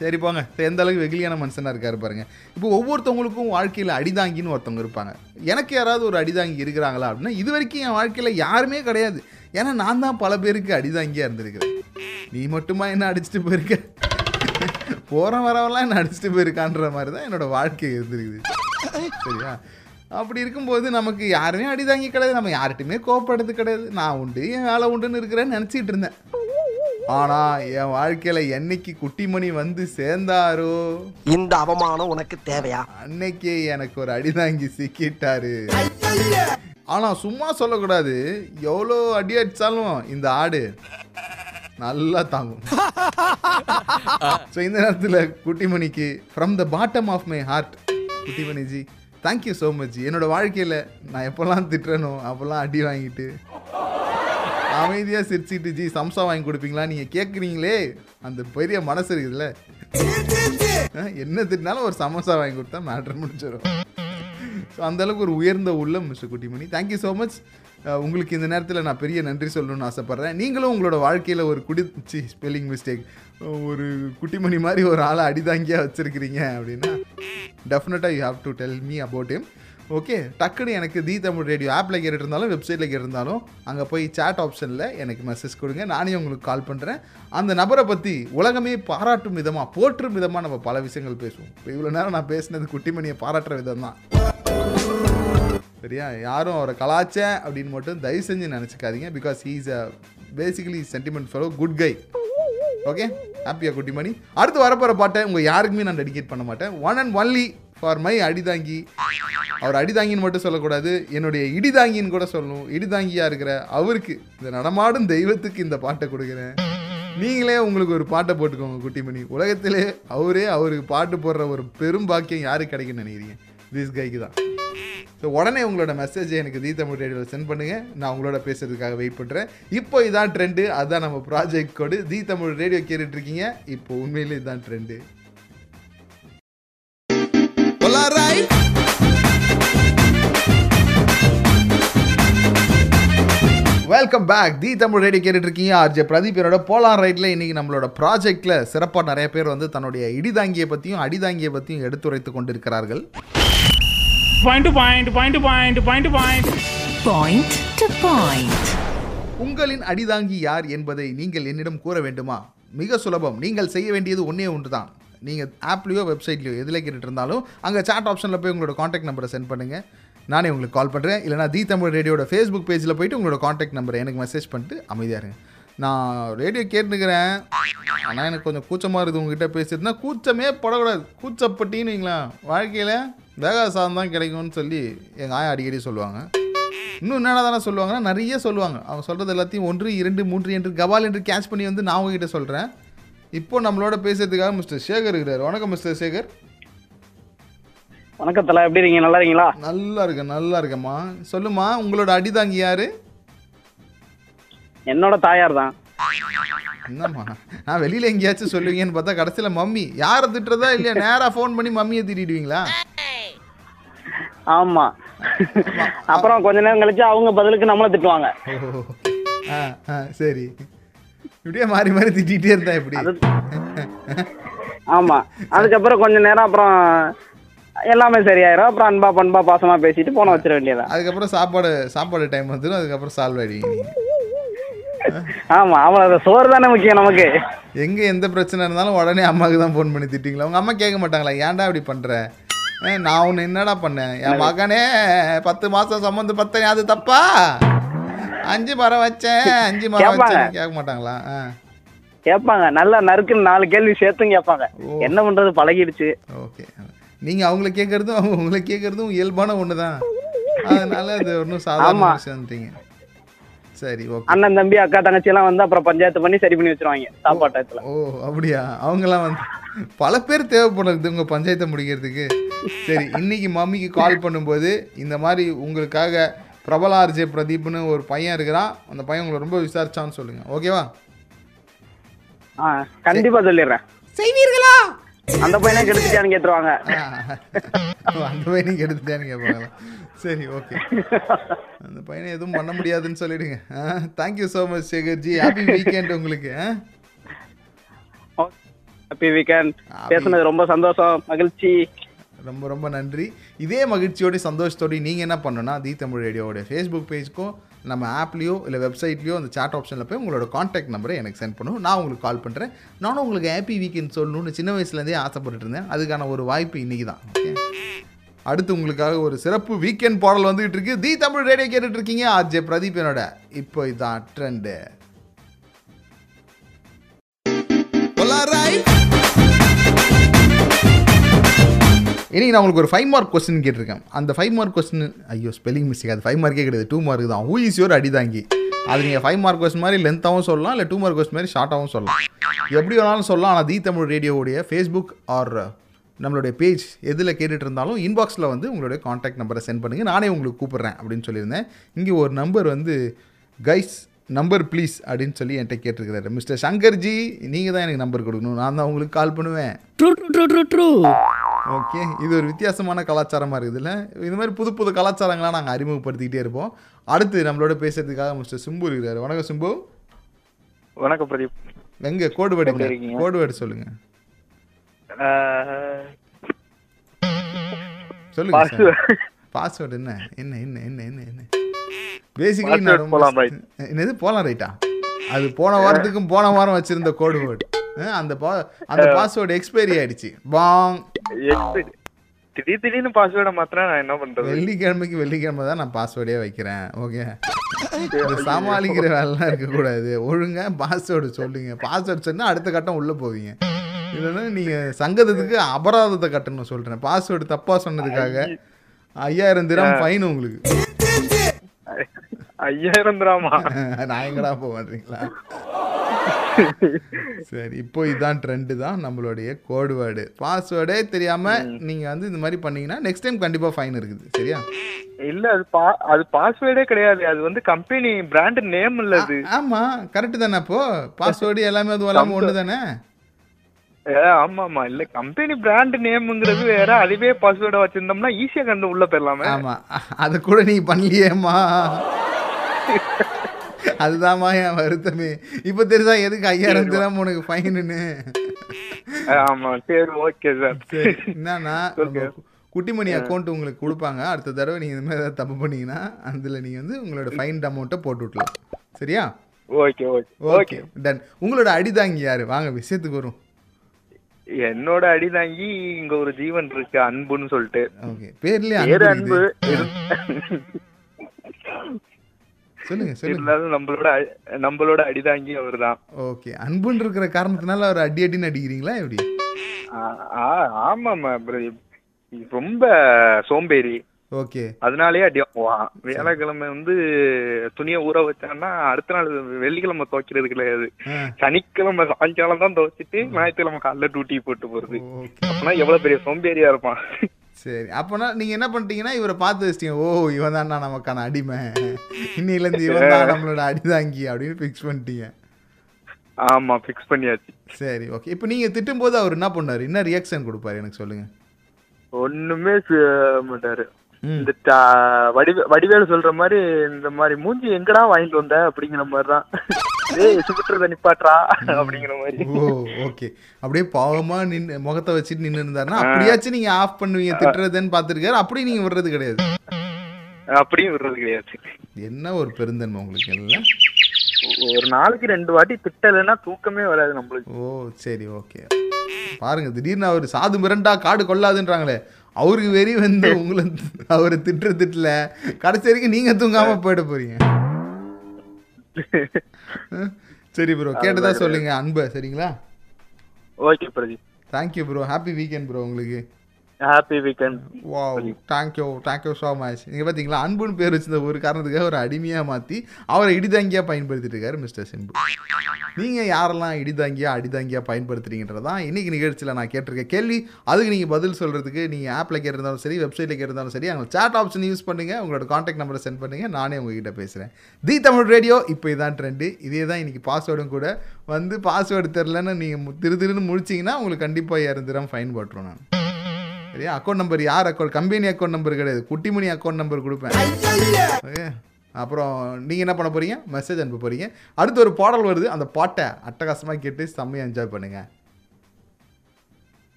சரி போங்க. எந்த அளவுக்கு வெகுளியான மனுஷனாக இருக்காரு பாருங்க. இப்போ ஒவ்வொருத்தவங்களுக்கும் வாழ்க்கையில் அடிதாங்கின்னு ஒருத்தவங்க இருப்பாங்க. எனக்கு யாராவது ஒரு அடிதாங்கி இருக்கிறாங்களா அப்படின்னா இது வரைக்கும் என் வாழ்க்கையில் யாருமே கிடையாது. ஏன்னா நான் தான் பல பேருக்கு அடிதாங்கியாக இருந்திருக்கிறேன். நீ மட்டுமா என்ன அடிச்சுட்டு போயிருக்க? போகிற வரவெல்லாம் என்ன அடிச்சுட்டு போயிருக்கான்ற மாதிரி தான் என்னோட வாழ்க்கை இருந்திருக்குது. சரியா? அப்படி இருக்கும்போது நமக்கு யாருமே அடிதாங்கி கிடையாது. நம்ம யார்கிட்டையுமே கோப்படுறது கிடையாது. நான் உண்டு என் வேலை உண்டுன்னு இருக்கிறேன்னு நினச்சிட்டு இருந்தேன். ஆனா என் வாழ்க்கையில என்னைக்கு குட்டிமணி வந்து சேர்ந்தாரோ? இந்த அவமானம் உனக்கு தேவையா? அன்னைக்கே எனக்கு ஒரு அடிதாங்கி சிக்கிட்டாரு. ஆனா சும்மா சொல்லக்கூடாது. எவ்வளோ அடி அடிச்சாலும் இந்த ஆடு நல்லா தாங்கும். *laughs* ஸோ இந்த நேரத்தில் குட்டிமணிக்கு from the bottom of my heart Kuttimani ji thank you so much என்னோட வாழ்க்கையில் நான் எப்போல்லாம் திட்டுறனோ அப்போல்லாம் அடி வாங்கிட்டு அமைதியாக சிரிச்சிட்டு ஜி சம்சா வாங்கி கொடுப்பீங்களா? நீங்கள் கேட்குறீங்களே அந்த பெரிய மனசு இருக்குதுல்ல. என்ன திட்டினாலும் ஒரு சமோசா வாங்கி கொடுத்தா மேட்ரு முடிச்சிடும் ஸோ அந்தளவுக்கு ஒரு உயர்ந்த உள்ளம் mister Kuttimani. Thank you so much உங்களுக்கு இந்த நேரத்தில் நான் பெரிய நன்றி சொல்லணும்னு ஆசைப்பட்றேன். நீங்களும் உங்களோட வாழ்க்கையில் ஒரு குடிச்சி ஸ்பெல்லிங் மிஸ்டேக் ஒரு குட்டிமணி மாதிரி ஒரு ஆளை அடிதாங்கியாக வச்சுருக்கிறீங்க அப்படின்னா டெஃபினட்டாக you have to tell me about him. Okay டக்குன்னு எனக்கு தி தமிழ் ரேடியோ ஆப்பில் கேட்டுருந்தாலும் வெப்சைட்டில் கேட்டிருந்தாலும் அங்கே போய் சேட் ஆப்ஷனில் எனக்கு மெசேஜ் கொடுங்க. நானே உங்களுக்கு கால் பண்ணுறேன் அந்த நபரை பற்றி உலகமே பாராட்டும் விதமாக போற்றும் விதமாக நம்ம பல விஷயங்கள் பேசுவோம். இப்போ இவ்வளோ நேரம் நான் பேசினது குட்டிமணியை பாராட்டுற விதம் தான் சரியா? யாரும் அவரை கலாச்ச அப்படின்னு மட்டும் தயவு செஞ்சு நினச்சிக்காதீங்க. Because he's a basically sentiment follow good guy okay ஹாப்பியா குட்டிமணி. அடுத்து வரப்போகிற பாட்டை உங்கள் யாருக்குமே நான் டெடிகேட் பண்ண மாட்டேன். One and only for my அடிதாங்கி. அவர் அடிதாங்கின்னு மட்டும் சொல்லக்கூடாது. என்னுடைய இடிதாங்கின்னு கூட சொல்லணும். இடிதாங்கியாக இருக்கிற அவருக்கு இந்த நடமாடும் தெய்வத்துக்கு இந்த பாட்டை கொடுக்குறேன். நீங்களே உங்களுக்கு ஒரு பாட்டை போட்டுக்கோங்க குட்டிமணி உலகத்திலே அவரே அவருக்கு பாட்டு போடுற ஒரு பெரும் பாக்கியம் யாருக்கு கிடைக்குன்னு நினைக்கிறீங்க? திஸ் கைக்கு தான். ஸோ உடனே உங்களோட மெசேஜை எனக்கு தீ தமிழ் ரேடியோவில் சென்ட் பண்ணுங்கள் நான் உங்களோட பேசுறதுக்காக வெயிட் பண்ணுறேன் இப்போ இதான் ட்ரெண்டு அதுதான் நம்ம ப்ராஜெக்ட் கோடு தீ தமிழ் ரேடியோ கேட்டுட்டு இருக்கீங்க. இப்போ உண்மையிலே இதுதான் trend welcome back the Tamil radio கேட்டுட்டு இருக்கீங்க. ஆர்ஜே பிரதீப் என்னோட போலார் ரைட்டில் இன்னைக்கு நம்மளோட ப்ராஜெக்டில் சிறப்பாக நிறைய பேர் வந்து தன்னுடைய இடிதாங்கியை பற்றியும் அடிதாங்கியை பற்றியும் எடுத்துரைத்து கொண்டிருக்கிறார்கள். Point to point, point to point, point to point. Point to point. உங்களின் அடிதாங்கி யார் என்பதை நீங்கள் என்னிடம் கூற வேண்டுமா? மிக சுலபம். நீங்கள் செய்ய வேண்டியது ஒன்றே ஒன்று தான் நீங்கள் ஆப்லேயோ வெப்சைட்லையோ எதில் கேட்டுட்டு இருந்தாலும் அங்கே சாட் ஆப்ஷனில் போய் உங்களோட காண்டாக்ட் நம்பரை சென்ட் பண்ணுங்கள் நானே உங்களுக்கு கால் பண்ணுறேன் இல்லைனா தி தமிழ் ரேடியோட ஃபேஸ்புக் பேஜில் போயிட்டு உங்களோட காண்டாக்ட் நம்பரை எனக்கு மெசேஜ் பண்ணிட்டு அமைதியாக இருங்க. நான் ரேடியோ கேட்டுக்கிறேன். ஆனால் எனக்கு கொஞ்சம் கூச்சமாக இருக்குது உங்ககிட்ட பேசுறதுனா கூச்சமே படக்கூடாது. கூச்சப்பட்டின்னு வைங்களேன். வாழ்க்கையில் வேகா சாதம் தான் கிடைக்கும்னு சொல்லி எங்கள் ஆயா அடிக்கடி சொல்லுவாங்க. இன்னும் என்னடா தானே சொல்லுவாங்கன்னா நிறைய சொல்லுவாங்க. அவங்க சொல்கிறது எல்லாத்தையும் ஒன்று இரண்டு மூன்று என்று கபால் என்று கேட்ச் பண்ணி வந்து நான் உங்ககிட்ட சொல்கிறேன் இப்போ நம்மளோட பேசுறதுக்காக மிஸ்டர் சேகர் இருக்கிறார். வணக்கம் மிஸ்டர் சேகர். வணக்கத்துல எப்படி இருக்கீங்க? நல்லா இருக்கீங்களா? நல்லா இருக்கேன் நல்லா இருக்கேம்மா. சொல்லுமா உங்களோட அடிதாங்கி யாரு? என்னோட தாயார் தான். என்னம்மா நான் வெளியில் எங்கேயாச்சும் சொல்லுவீங்கன்னு பார்த்தா கடைசியில் மம்மி. யாரை திட்டுறதா இல்லையா? நேராக ஃபோன் பண்ணி மம்மியை திட்டிடுவீங்களா? ஆமா. அப்புறம் கொஞ்ச நேரம் கழிச்சு அவங்க பதிலுக்கு நம்மள திட்டுவாங்க. சரி. இப்படியே மாறி மாறி திட்டிகிட்டே இருந்தா எப்படி? ஆமா. அதுக்கப்புறம் கொஞ்ச நேரம் அப்புறம் எல்லாமே சரியாயிரும். அப்புறம் அன்பா பண்பா பாசமா பேசிட்டு போன வச்சிட வேண்டியதான் அதுக்கப்புறம் சாப்பாடு சாப்பாடு டைம் வந்துடும் அதுக்கப்புறம் சால்வ் ஆயிடுவீங்க ஆமா அவ்வளவு சோறு தானே முக்கியம் நமக்கு. எங்க எந்த பிரச்சனை இருந்தாலும் உடனே அம்மாவுக்கு தான் ஃபோன் பண்ணி திட்டிங்களா? உங்க அம்மா கேட்க மாட்டாங்களா? ஏன்டா இப்படி பண்ற? நான் உன்னை என்னடா பண்ணேன்? என் மகனே பத்து மாசம் சம்மந்து பத்தனே. அது தப்பா? அஞ்சு மரம் வச்சேன். அஞ்சு மரம். வச்சேன் கேட்க மாட்டாங்களா? கேட்பாங்க நல்லா நறுக்குன்னு நாலு கேள்வி சேர்த்தும் கேட்பாங்க. என்ன பண்றது? பழகிடுச்சு. ஓகே. நீங்க அவங்கள கேட்கறதும் அவங்க உங்களை கேட்கறதும் இயல்பான ஒன்று தான் அதனால அது ஒன்றும் சாதாரண. விஷயம்ன்றீங்க சரி ஓகே. அண்ணன் தம்பி அக்கா தங்கச்சி எல்லாம் வந்து அப்புறம் பஞ்சாயத்து பண்ணி சரி பண்ணி வச்சிருவாங்க. சாப்பாடு டயத்துல ஓ அப்படியா? அவங்கெல்லாம் வந்து பல பேர் தேவைப்படுது உங்க பஞ்சாயத்தை முடிக்கிறதுக்கு. சரி இன்னைக்கு மம்மிக்கு கால் பண்ணும்போது இந்த மாதிரி உங்களுக்காக பிரபல ஆர்ஜே பிரதீப்னு ஒரு பையன் இருக்கிறான். அந்த பையன் உங்களை ரொம்ப விசாரிச்சான்னு சொல்லுங்க. ஓகேவா? கண்டிப்பா சொல்லிடுறேன். செய்வீர்களா? அந்த பையனை கெடுத்துட்டான்னு கேட்டுருவாங்க. அந்த பையனுக்கு எடுத்துட்டேன்னு கேட்பாங்களா சரி ஓகே. அந்த பையனை எதுவும் பண்ண முடியாதுன்னு சொல்லிடுங்க. Thank you so much Shekharji happy weekend உங்களுக்கு. ஆ? ஹாப்பி வீக்கெண்ட் பேசுனது ரொம்ப சந்தோஷம் மகிழ்ச்சி. ரொம்ப ரொம்ப நன்றி. இதே மகிழ்ச்சியோட சந்தோஷத்தோடய நீங்கள் என்ன பண்ணணும்னா தி தமிழ் ரேடியோவோட ஃபேஸ்புக் பேஜ்க்கோ நம்ம ஆப்லேயோ இல்லை வெப்சைட்லேயோ அந்த சாட் ஆப்ஷனில் போய் உங்களோட காண்டாக்ட் நம்பரை எனக்கு சென்ட் பண்ணும். நான் உங்களுக்கு கால் பண்ணுறேன் நானும் உங்களுக்கு ஹாப்பி வீக்கெண்ட் சொல்லணும்னு சின்ன வயசுலேருந்தே ஆசைப்பட்டுட்டு இருந்தேன். அதுக்கான ஒரு வாய்ப்பு இன்றைக்கி தான் ஓகே அடுத்து உங்களுக்காக ஒரு சிறப்பு வீக்கெண்ட் பாடல் வந்துகிட்டு இருக்கு. தி தமிழ் ரேடியோ கேட்டுட்டு இருக்கீங்க. ஆர்ஜே பிரதீப் என்னோட. இப்போ இதான் ட்ரெண்டு இனி நான் உங்களுக்கு ஒரு ஃபைவ் மார்க் கொஸ்டின் கேட்டிருக்கேன். அந்த ஃபைவ் மார்க் கொஸ்டின் ஐயோ ஸ்பெல்லிங் மிஸ்டேக் அது ஃபைவ் மார்க்கே கிடையாது. டூ மார்க் தான். ஹூ இஸ் யோர் அடிதாங்கி? அது நீங்கள் ஃபைவ் மார்க் கொஸ்டின் மாதிரி லென்த்தாகவும் சொல்லலாம் இல்லை டூ மார்க் கொஸ்டின் மாதிரி ஷார்ட்டாகவும் சொல்லலாம். எப்படி வேணாலும் சொல்லலாம். ஆனால் தி தமிழ் ரேடியோவுடைய ஃபேஸ்புக் ஆர் நம்மளுடைய பேஜ் எதில் கேட்டுட்டு இருந்தாலும் இன்பாக்ஸில் வந்து உங்களுடைய காண்டாக்ட் நம்பரை சென்ட் பண்ணுங்கள் நானே உங்களுக்கு கூப்பிட்றேன் அப்படின்னு சொல்லியிருந்தேன். இங்கே ஒரு நம்பர் வந்து கைஸ் நம்பர் ப்ளீஸ் அப்படின்னு சொல்லி என்கிட்ட கேட்டிருக்கிறாரு. மிஸ்டர் சங்கர்ஜி நீங்கள் தான் எனக்கு நம்பர் கொடுக்கணும். நான் தான் உங்களுக்கு கால் பண்ணுவேன். True true true true true okay. இது ஒரு வித்தியாசமான கலாச்சாரமாக இருக்குதுல்ல இது மாதிரி புது புது கலாச்சாரங்களாம் நாங்கள் அறிமுகப்படுத்திக்கிட்டே இருப்போம். அடுத்து நம்மளோட பேசுறதுக்காக மிஸ்டர் சிம்பு இருக்கிறாரு. வணக்கம் சிம்பு. வணக்கம் பிரதீப். எங்க? கோடு வேர்டு எப்படி இருக்கீங்க? கோடு வேர்டு சொல்லுங்க சொல்லுங்க பாஸ்வேர்டு என்ன? என்ன என்ன என்ன என்ன என்ன? பேசிக்கலி நான். என்னது? போலாம் ரைட்டா அது போன வாரத்துக்கும் போன வாரம் வச்சிருந்த கோடு வேர்டு அந்த அந்த பாஸ்வேர்டு எக்ஸ்பைரி ஆயிடுச்சு. பாங். திடீர் திடீர்னு பாஸ்வேர்டை மாத்திரம் நான் என்ன பண்றது? வெள்ளிக்கிழமைக்கு வெள்ளிக்கிழமை தான் நான் பாஸ்வேர்டே வைக்கிறேன் ஓகே சமாளிக்கிற வேலைலாம் இருக்கக்கூடாது. ஒழுங்கா பாஸ்வேர்டு சொல்லுங்க. பாஸ்வேர்டு சொன்னா அடுத்த கட்டம் உள்ள போவீங்க. இல்லைன்னா நீங்க சங்கத்துக்கு அபராதத்தை கட்டணும் சொல்றேன். பாஸ்வேர்டு தப்பா சொன்னதுக்காக ஐயாயிரம் தினம் ஃபைன் உங்களுக்கு. ஐயாயிரம் திராமா? *laughs* நான் எங்கடா போவேன்றீங்களா சரி இப்போ இதுதான் ட்ரெண்டு தான் நம்மளுடைய கோடு வேர்டு பாஸ்வேர்டே தெரியாம நீங்க வந்து இந்த மாதிரி பண்ணீங்கன்னா நெக்ஸ்ட் டைம் கண்டிப்பா ஃபைன் இருக்குது சரியா? இல்ல அது பா- அது பாஸ்வேர்டே கிடையாது. அது வந்து கம்பெனி பிராண்ட் நேம் இல்ல அது. ஆமா கரெக்ட் தானே அப்போ? பாஸ்வேர்டு எல்லாமே அது எல்லாமே ஒன்று தானே ஆமா ஆமா இல்ல கம்பெனி பிராண்ட் நேம்ங்கிறது வேற. அதுவே பாஸ்வேர்டா வச்சிருந்தோம்னா ஈஸியா கண்டு உள்ள போயிடலாமே. ஆமா அது கூட நீ பண்ணலையேம்மா. அதுதாம்மா என் வருத்தமே. இப்போ தெரியுதா எதுக்கு ஐயாயிரம் தினம் உனக்கு ஃபைனுன்னு? ஆமா சரி ஓகே சார். என்னன்னா குட்டிமணி அக்கௌண்ட் உங்களுக்கு கொடுப்பாங்க. அடுத்த தடவை நீங்கள் இந்த மாதிரி ஏதாவது தப்பு பண்ணீங்கன்னா அதில் நீங்கள் வந்து உங்களோட ஃபைன் அமௌண்ட்டை போட்டு விட்லாம் சரியா? Okay okay. ஓகே டன் உங்களோட அடிதாங்கி யாரு? வாங்க விஷயத்துக்கு வரும் என்னோட அடிதாங்கி இங்க ஒரு ஜீவன் இருக்கு அன்புன்னு சொல்லிட்டு. ஓகே பேர்லயே பேரு அன்பு *laughs* இருந்தாலும் நம்மளோட அ- நம்மளோட அடிதாங்கி அவர்தான். ஓகே அன்புன்னு இருக்கிற காரணத்தினால அவர் அடி அடின்னு அடிக்கிறீங்களா எப்படி? ரொம்ப சோம்பேறி. ஓகே. அதனாலயே அடி வாங்குவான். வியாழக்கிழமை வந்து துணியை ஊற வச்சான்னா அடுத்த நாள் வெள்ளிக்கிழமை துவைக்கிறது கிடையாது. சனிக்கிழமை சாயங்காலம் தான் துவைச்சிட்டு ஞாயிற்றுக்கிழமை காலைல டியூட்டி போட்டு போறது. அப்பனா எவ்வளவு பெரிய சோம்பேறியா இருப்பான். சரி. அப்போனா நீங்க என்ன பண்ணிட்டீங்கன்னா இவரை பார்த்து வச்சிட்டீங்க. ஓ இவன் தான்டா நமக்கான அடிமை. இன்னையிலேருந்து இவன் தான் நம்மளோட அடிதாங்கி அப்படின்னு ஃபிக்ஸ் பண்ணிட்டீங்க. ஆமா பிக்ஸ் பண்ணியாச்சு. சரி ஓகே இப்போ நீங்க திட்டும் போது அவர் என்ன பண்ணாரு? என்ன ரியாக்ஷன் கொடுப்பாரு? எனக்கு சொல்லுங்க. ஒண்ணுமே செய்ய மாட்டாரு. இந்த வடிவே வடிவேலு சொல்ற மாதிரி இந்த மாதிரி மூஞ்சி எங்கடா வாங்கிட்டு வந்த? அப்படிங்கிற மாதிரிதான். *laughs* ஏய் சுட்டுறத நிப்பாட்றா அப்படிங்கிற மாதிரி. Oh okay. அப்படியே பாவமா நின்று முகத்தை வச்சுட்டு நின்று இருந்தாருன்னா அப்படியாச்சும் நீங்க ஆஃப் பண்ணுவீங்க திட்டுறதுன்னு பார்த்துருக்காரு அப்படி நீங்க விடுறது கிடையாது. அப்படியும் விடுறது கிடையாது. என்ன ஒரு பெருந்தன்மை உங்களுக்கு எல்லாம் ஒரு நாளைக்கு ரெண்டு வாட்டி திட்டலைன்னா தூக்கமே வராது நம்மளுக்கு. ஓ சரி ஓகே. பாருங்க திடீர்னு அவர் சாது மிரண்டா காடு கொள்ளாதுன்றாங்களே. அவருக்கு வெறி வந்து உங்களை அவரை திட்டுற திட்டல கடைசி வரைக்கும் நீங்க தூங்காம போயிட போறீங்க. சரி ப்ரோ கேட்டதா சொல்லுங்க அன்பு சரிங்களா? Okay Pradeep. Thank you bro happy weekend bro உங்களுக்கு. ஹாப்பி வீக்கெண்ட் வா thank you thank you so much நீங்கள் பார்த்தீங்களா அன்புன்னு பேர் வச்சிருந்த ஒரு காரணத்துக்காக ஒரு அடிமையாக மாற்றி அவரை இடிதாங்கியாக பயன்படுத்திட்டு இருக்காரு மிஸ்டர் சிம்பு நீங்கள் யாரெல்லாம் இடிதாங்கியாக அடிதாங்கியாக பயன்படுத்துறீங்கன்றதான் இன்னைக்கு நிகழ்ச்சியில் நான் கேட்டிருக்கேன். கேள்வி அதுக்கு நீங்கள் பதில் சொல்கிறதுக்கு நீங்கள் ஆப்பில் கேட்டிருந்தாலும் சரி வெப்சைட்டில் கேட்டிருந்தாலும் சரி அவங்க சேட் ஆப்ஷன் யூஸ் பண்ணுங்கள் உங்களோட காண்டாக்ட் நம்பரை சென்ட் பண்ணுங்கள் நானே உங்ககிட்ட பேசுகிறேன் தி தமிழ் ரேடியோ இப்போ இதான் ட்ரெண்டு இதே தான் இன்றைக்கி பாஸ்வேர்டும் கூட வந்து பாஸ்வேர்டு தெரிலன்னு நீங்கள் திரு திருன்னு முடிச்சிங்கன்னா உங்களுக்கு கண்டிப்பாக இறந்துடும் ஃபைன் போட்டுருவோம் நான். சரியா? அக்கௌண்ட் நம்பர் யார் அக்கௌண்ட் கம்பெனி அக்கௌண்ட் நம்பர் கிடையாது. குட்டிமணி அக்கௌண்ட் நம்பர் கொடுப்பேன். அப்புறம் நீங்கள் என்ன பண்ண போகிறீங்க மெசேஜ் அனுப்ப போகிறீங்க அடுத்து ஒரு பாடல் வருது. அந்த பாட்டை அட்டகாசமாக கேட்டு செம்மையாக என்ஜாய் பண்ணுங்கள்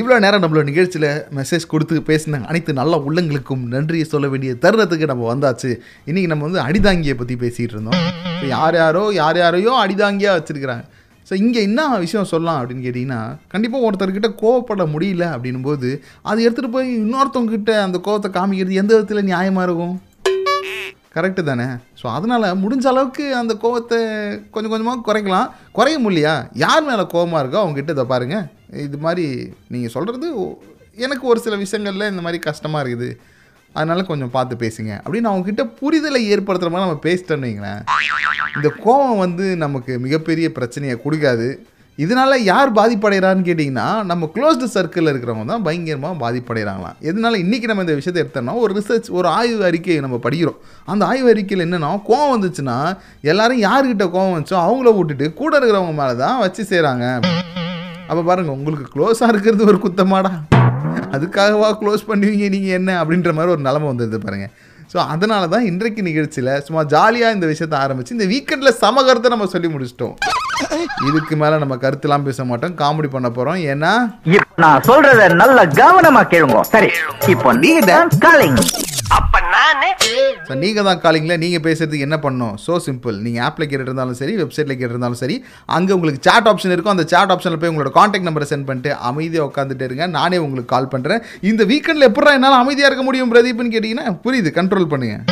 இவ்வளோ நேரம் நம்மளோட நிகழ்ச்சியில் மெசேஜ் கொடுத்து பேசின அனைத்து நல்ல உள்ளங்களுக்கும் நன்றியை சொல்ல வேண்டிய தருணத்துக்கு நம்ம வந்தாச்சு. இன்றைக்கி நம்ம வந்து அடிதாங்கியை பற்றி பேசிகிட்டு இருந்தோம். ஸோ யார் யாரோ யார் யாரையோ அடிதாங்கியாக வச்சுருக்கிறாங்க. ஸோ இங்கே என்ன விஷயம் சொல்லலாம் அப்படின்னு கேட்டிங்கன்னா கண்டிப்பாக ஒருத்தர்கிட்ட கோவப்பட முடியல அப்படின்னும் போது அதை எடுத்துகிட்டு போய் இன்னொருத்தவங்கிட்ட அந்த கோவத்தை காமிக்கிறது எந்த விதத்தில் நியாயமாக இருக்கும்? கரெக்டு தானே? ஸோ அதனால் முடிஞ்ச அளவுக்கு அந்த கோவத்தை கொஞ்சம் கொஞ்சமாக குறைக்கலாம். குறைய முடியலையா? யார் மேலே கோவமாக இருக்கோ அவங்ககிட்ட இதை பாருங்கள் இது மாதிரி நீங்கள் சொல்கிறது எனக்கு ஒரு சில விஷயங்களில் இந்த மாதிரி கஷ்டமாக இருக்குது. அதனால் கொஞ்சம் பார்த்து பேசுங்க. அப்படின்னு அவங்கக்கிட்ட புரிதலை ஏற்படுத்துகிற மாதிரி நம்ம பேசிட்டோன்னு வைங்களேன். இந்த கோபம் வந்து நமக்கு மிகப்பெரிய பிரச்சனையை கொடுக்காது. இதனால யார் பாதிப்படைகிறான்னு கேட்டிங்கன்னா நம்ம க்ளோஸ்டு சர்க்கிளில் இருக்கிறவங்க தான் பயங்கரமாக பாதிப்படைகிறாங்களாம் எதனால இன்றைக்கி நம்ம இந்த விஷயத்தை எடுத்தோம்னா ஒரு ரிசர்ச் ஒரு ஆய்வு அறிக்கையை நம்ம படிக்கிறோம். அந்த ஆய்வு அறிக்கையில் என்னென்னா கோவம் வந்துச்சுன்னா எல்லோரும் யார்கிட்ட கோவம் வந்துச்சோ அவங்கள விட்டுட்டு கூட இருக்கிறவங்க மேலே தான் வச்சு செய்கிறாங்க அப்போ பாருங்கள் உங்களுக்கு க்ளோஸாக இருக்கிறது ஒரு குத்தமாடா. அதுக்காகவா க்ளோஸ் பண்ணுவீங்க நீங்கள் என்ன அப்படின்ற மாதிரி ஒரு நிலமை வந்துடுது பாருங்கள் ஸோ அதனால தான் இன்றைக்கு நிகழ்ச்சியில் சும்மா ஜாலியாக இந்த விஷயத்தை ஆரம்பித்து இந்த வீக்கெண்டில் சமகரத்தை நம்ம சொல்லி முடிச்சிட்டோம். இதுக்கு மேல நம்ம கருத்துலாம் பேச மாட்டோம் காமெடி பண்ண போகிறோம் ஏன்னா நான் சொல்றத நல்ல கவனமா கேளுங்க. சரி இப்போ நீங்க அப்ப நானே ஸோ நீங்கள் தான் காலிங்கில் நீங்கள் பேசுகிறதுக்கு என்ன பண்ணணும் ஸோ சிம்பிள் நீங்கள் ஆப்பில் கேட்டிருந்தாலும் சரி வெப்சைட்டில் கேட்டிருந்தாலும் சரி அங்கே உங்களுக்கு சாட் ஆப்ஷன் இருக்கும். அந்த சாட் ஆப்ஷனில் போய் உங்களோட காண்டாக்ட் நம்பரை சென்ட் பண்ணிட்டு அமைதியாக உட்காந்துட்டு இருங்க. நானே உங்களுக்கு கால் பண்ணுறேன் இந்த வீக்கெண்டில் எப்படா என்னால் அமைதியாக இருக்க முடியும் பிரதீப்னு கேட்டிங்கன்னா புரியுது. கண்ட்ரோல் பண்ணுங்கள்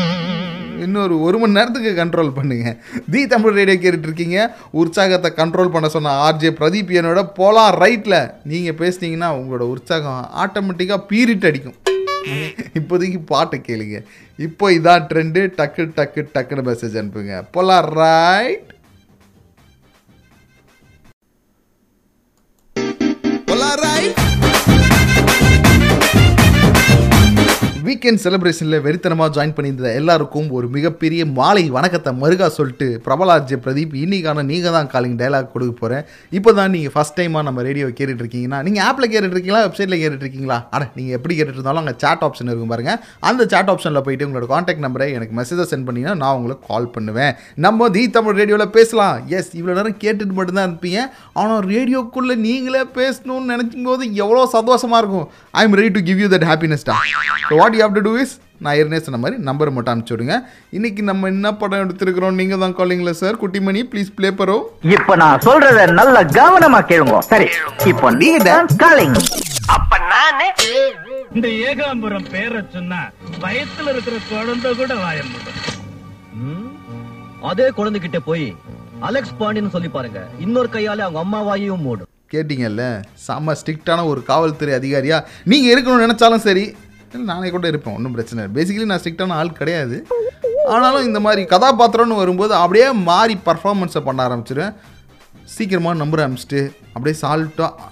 இன்னொரு ஒரு மணி நேரத்துக்கு கண்ட்ரோல் பண்ணுங்க. தி தமிழ் ரேடியோ கேட்டுட்ருக்கீங்க. உற்சாகத்தை கண்ட்ரோல் பண்ண சொன்ன ஆர்ஜே பிரதீப் என்னோட போலாம் ரைட்டில் நீங்கள் பேசுனீங்கன்னா உங்களோட உற்சாகம் ஆட்டோமேட்டிக்காக பீரிட் அடிக்கும். இப்போதைக்கு பாட்டை கேளுங்க. இப்போ இதான் ட்ரெண்டு டக்கு டக்கு டக்குன்னு மெசேஜ் அனுப்புங்க. போலாம் ரைட் வீக்கெண்ட் செலிப்ரேஷனில் வெறித்தனமாக ஜாயின் பண்ணியிருந்த எல்லாருக்கும் ஒரு மிகப்பெரிய மாலை வணக்கத்தை மறுகா சொல்லிட்டு பிரபலாஜ் பிரதீப் இன்னைக்கான நீங்கள் தான் காலிங் டயலாக் கொடுக்க போகிறேன் இப்போ தான் நீங்கள் ஃபஸ்ட் டைமாக நம்ம ரேடியோ கேட்டுட்டு இருக்கீங்கன்னா நீங்கள் ஆப்பில் கேட்டுட்டு இருக்கீங்களா வெப்சைட்டில் கேட்டுட்டு இருக்கீங்களா? அட நீங்கள் எப்படி கேட்டுட்டு இருந்தாலும் அங்கே சாட் ஆப்ஷன் இருக்கும் பாருங்கள் அந்த சாட் ஆப்ஷனில் போயிட்டு உங்களோட காண்டாக்ட் நம்பரை எனக்கு மெசேஜை சென்ட் பண்ணிங்கன்னா நான் உங்களுக்கு கால் பண்ணுவேன். நம்ம தி தமிழ் ரேடியோவில் பேசலாம். எஸ் இவ்வளோ நேரம் கேட்டுட்டு மட்டும்தான் இருப்பீங்க. ஆனால் ரேடியோக்குள்ளே நீங்களே பேசணும்னு நினைக்கும் போது எவ்வளோ சந்தோஷமாக இருக்கும். I am ready to give you that happiness டா so what you have to do is நான் ஏற்கனவே சொன்ன மாதிரி நம்பர் மட்டும் அனுப்பிச்சி விடுங்க. இன்னைக்கு நம்ம என்ன படம் எடுத்திருக்கிறோம்? நீங்கள் தான் காலிங்களா sir Kuttimani please play bro இப்ப நான் சொல்றத நல்ல கவனமா கேளுங்க. சரி இப்போ நீங்க காலிங் அப்ப நானே இந்த ஏகாம்பரம் பேரை சொன்னா வயசுல இருக்கிற குழந்தை கூட வாயம் அதே குழந்தைகிட்ட போய் அலெக்ஸ் பாண்டியன் சொல்லி பாருங்க. இன்னொரு கையால அவங்க அம்மா வாயையும் மூடும். கேட்டிங்கல்ல செம்ம ஸ்ட்ரிக்டான ஒரு காவல்துறை அதிகாரியா? நீங்கள் இருக்கணும்னு நினச்சாலும் சரி நானே கூட இருப்பேன் ஒன்றும் பிரச்சனை இல்லை. பேசிக்கலி நான் ஸ்ட்ரிக்டான ஆள் கிடையாது. ஆனாலும் இந்த மாதிரி கதாபாத்திரம்னு வரும்போது அப்படியே மாறி பர்ஃபார்மன்ஸை பண்ண ஆரம்பிச்சிடுவேன் சீக்கிரமாக நம்பர் அனுப்பிச்சிட்டு அப்படியே சால்ட்டாக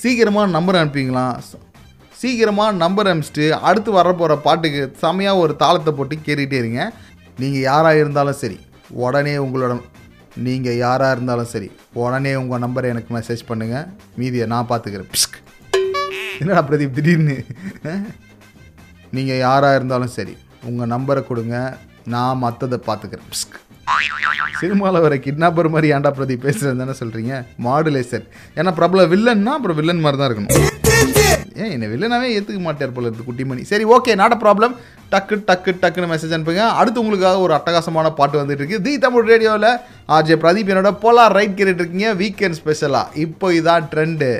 சீக்கிரமாக நம்பர் அனுப்பிங்களா? சீக்கிரமாக நம்பர் அனுப்பிச்சிட்டு அடுத்து வரப்போகிற பாட்டுக்கு செமையாக ஒரு தாளத்தை போட்டு கேட்டுகிட்டே இருங்க. நீங்கள் யாராக இருந்தாலும் சரி உடனே உங்களோட நீங்கள் யாராக இருந்தாலும் சரி உடனே உங்கள் நம்பரை எனக்கு மெசேஜ் பண்ணுங்கள் மீதியை நான் பார்த்துக்கிறேன். பிஸ்க். என்னடா பிரதீப் திடீர்னு? நீங்கள் யாராக இருந்தாலும் சரி உங்கள் நம்பரை கொடுங்க நான் மற்றதை பார்த்துக்கிறேன் சினிமாவில் வர கிட்னாப்பர் மாதிரி ஏன்டா பிரதீப் பேசுறது தானே சொல்கிறீங்க மாடுலேசர் ஏன்னா பிரபல வில்லன்னா அப்புறம் வில்லன் மாதிரி தான் இருக்கணும். ஏன் என்ன வில்லனாவே ஏற்றுக்க மாட்டார் போல இருக்கு குட்டிமணி. சரி ஓகே நாட் ப்ராப்ளம் டக்கு டக்கு டக்குன்னு மெசேஜ் அனுப்புங்க. அடுத்து உங்களுக்காக ஒரு அட்டகாசமான பாட்டு வந்துட்டு இருக்கு. தி தமிழ் ரேடியோவில் ஆர்ஜே பிரதீப் என்னோட போலார் ரைட் கேட்டுட்டு இருக்கீங்க. வீக்கெண்ட் ஸ்பெஷலாக இப்போ இதான் ட்ரெண்டு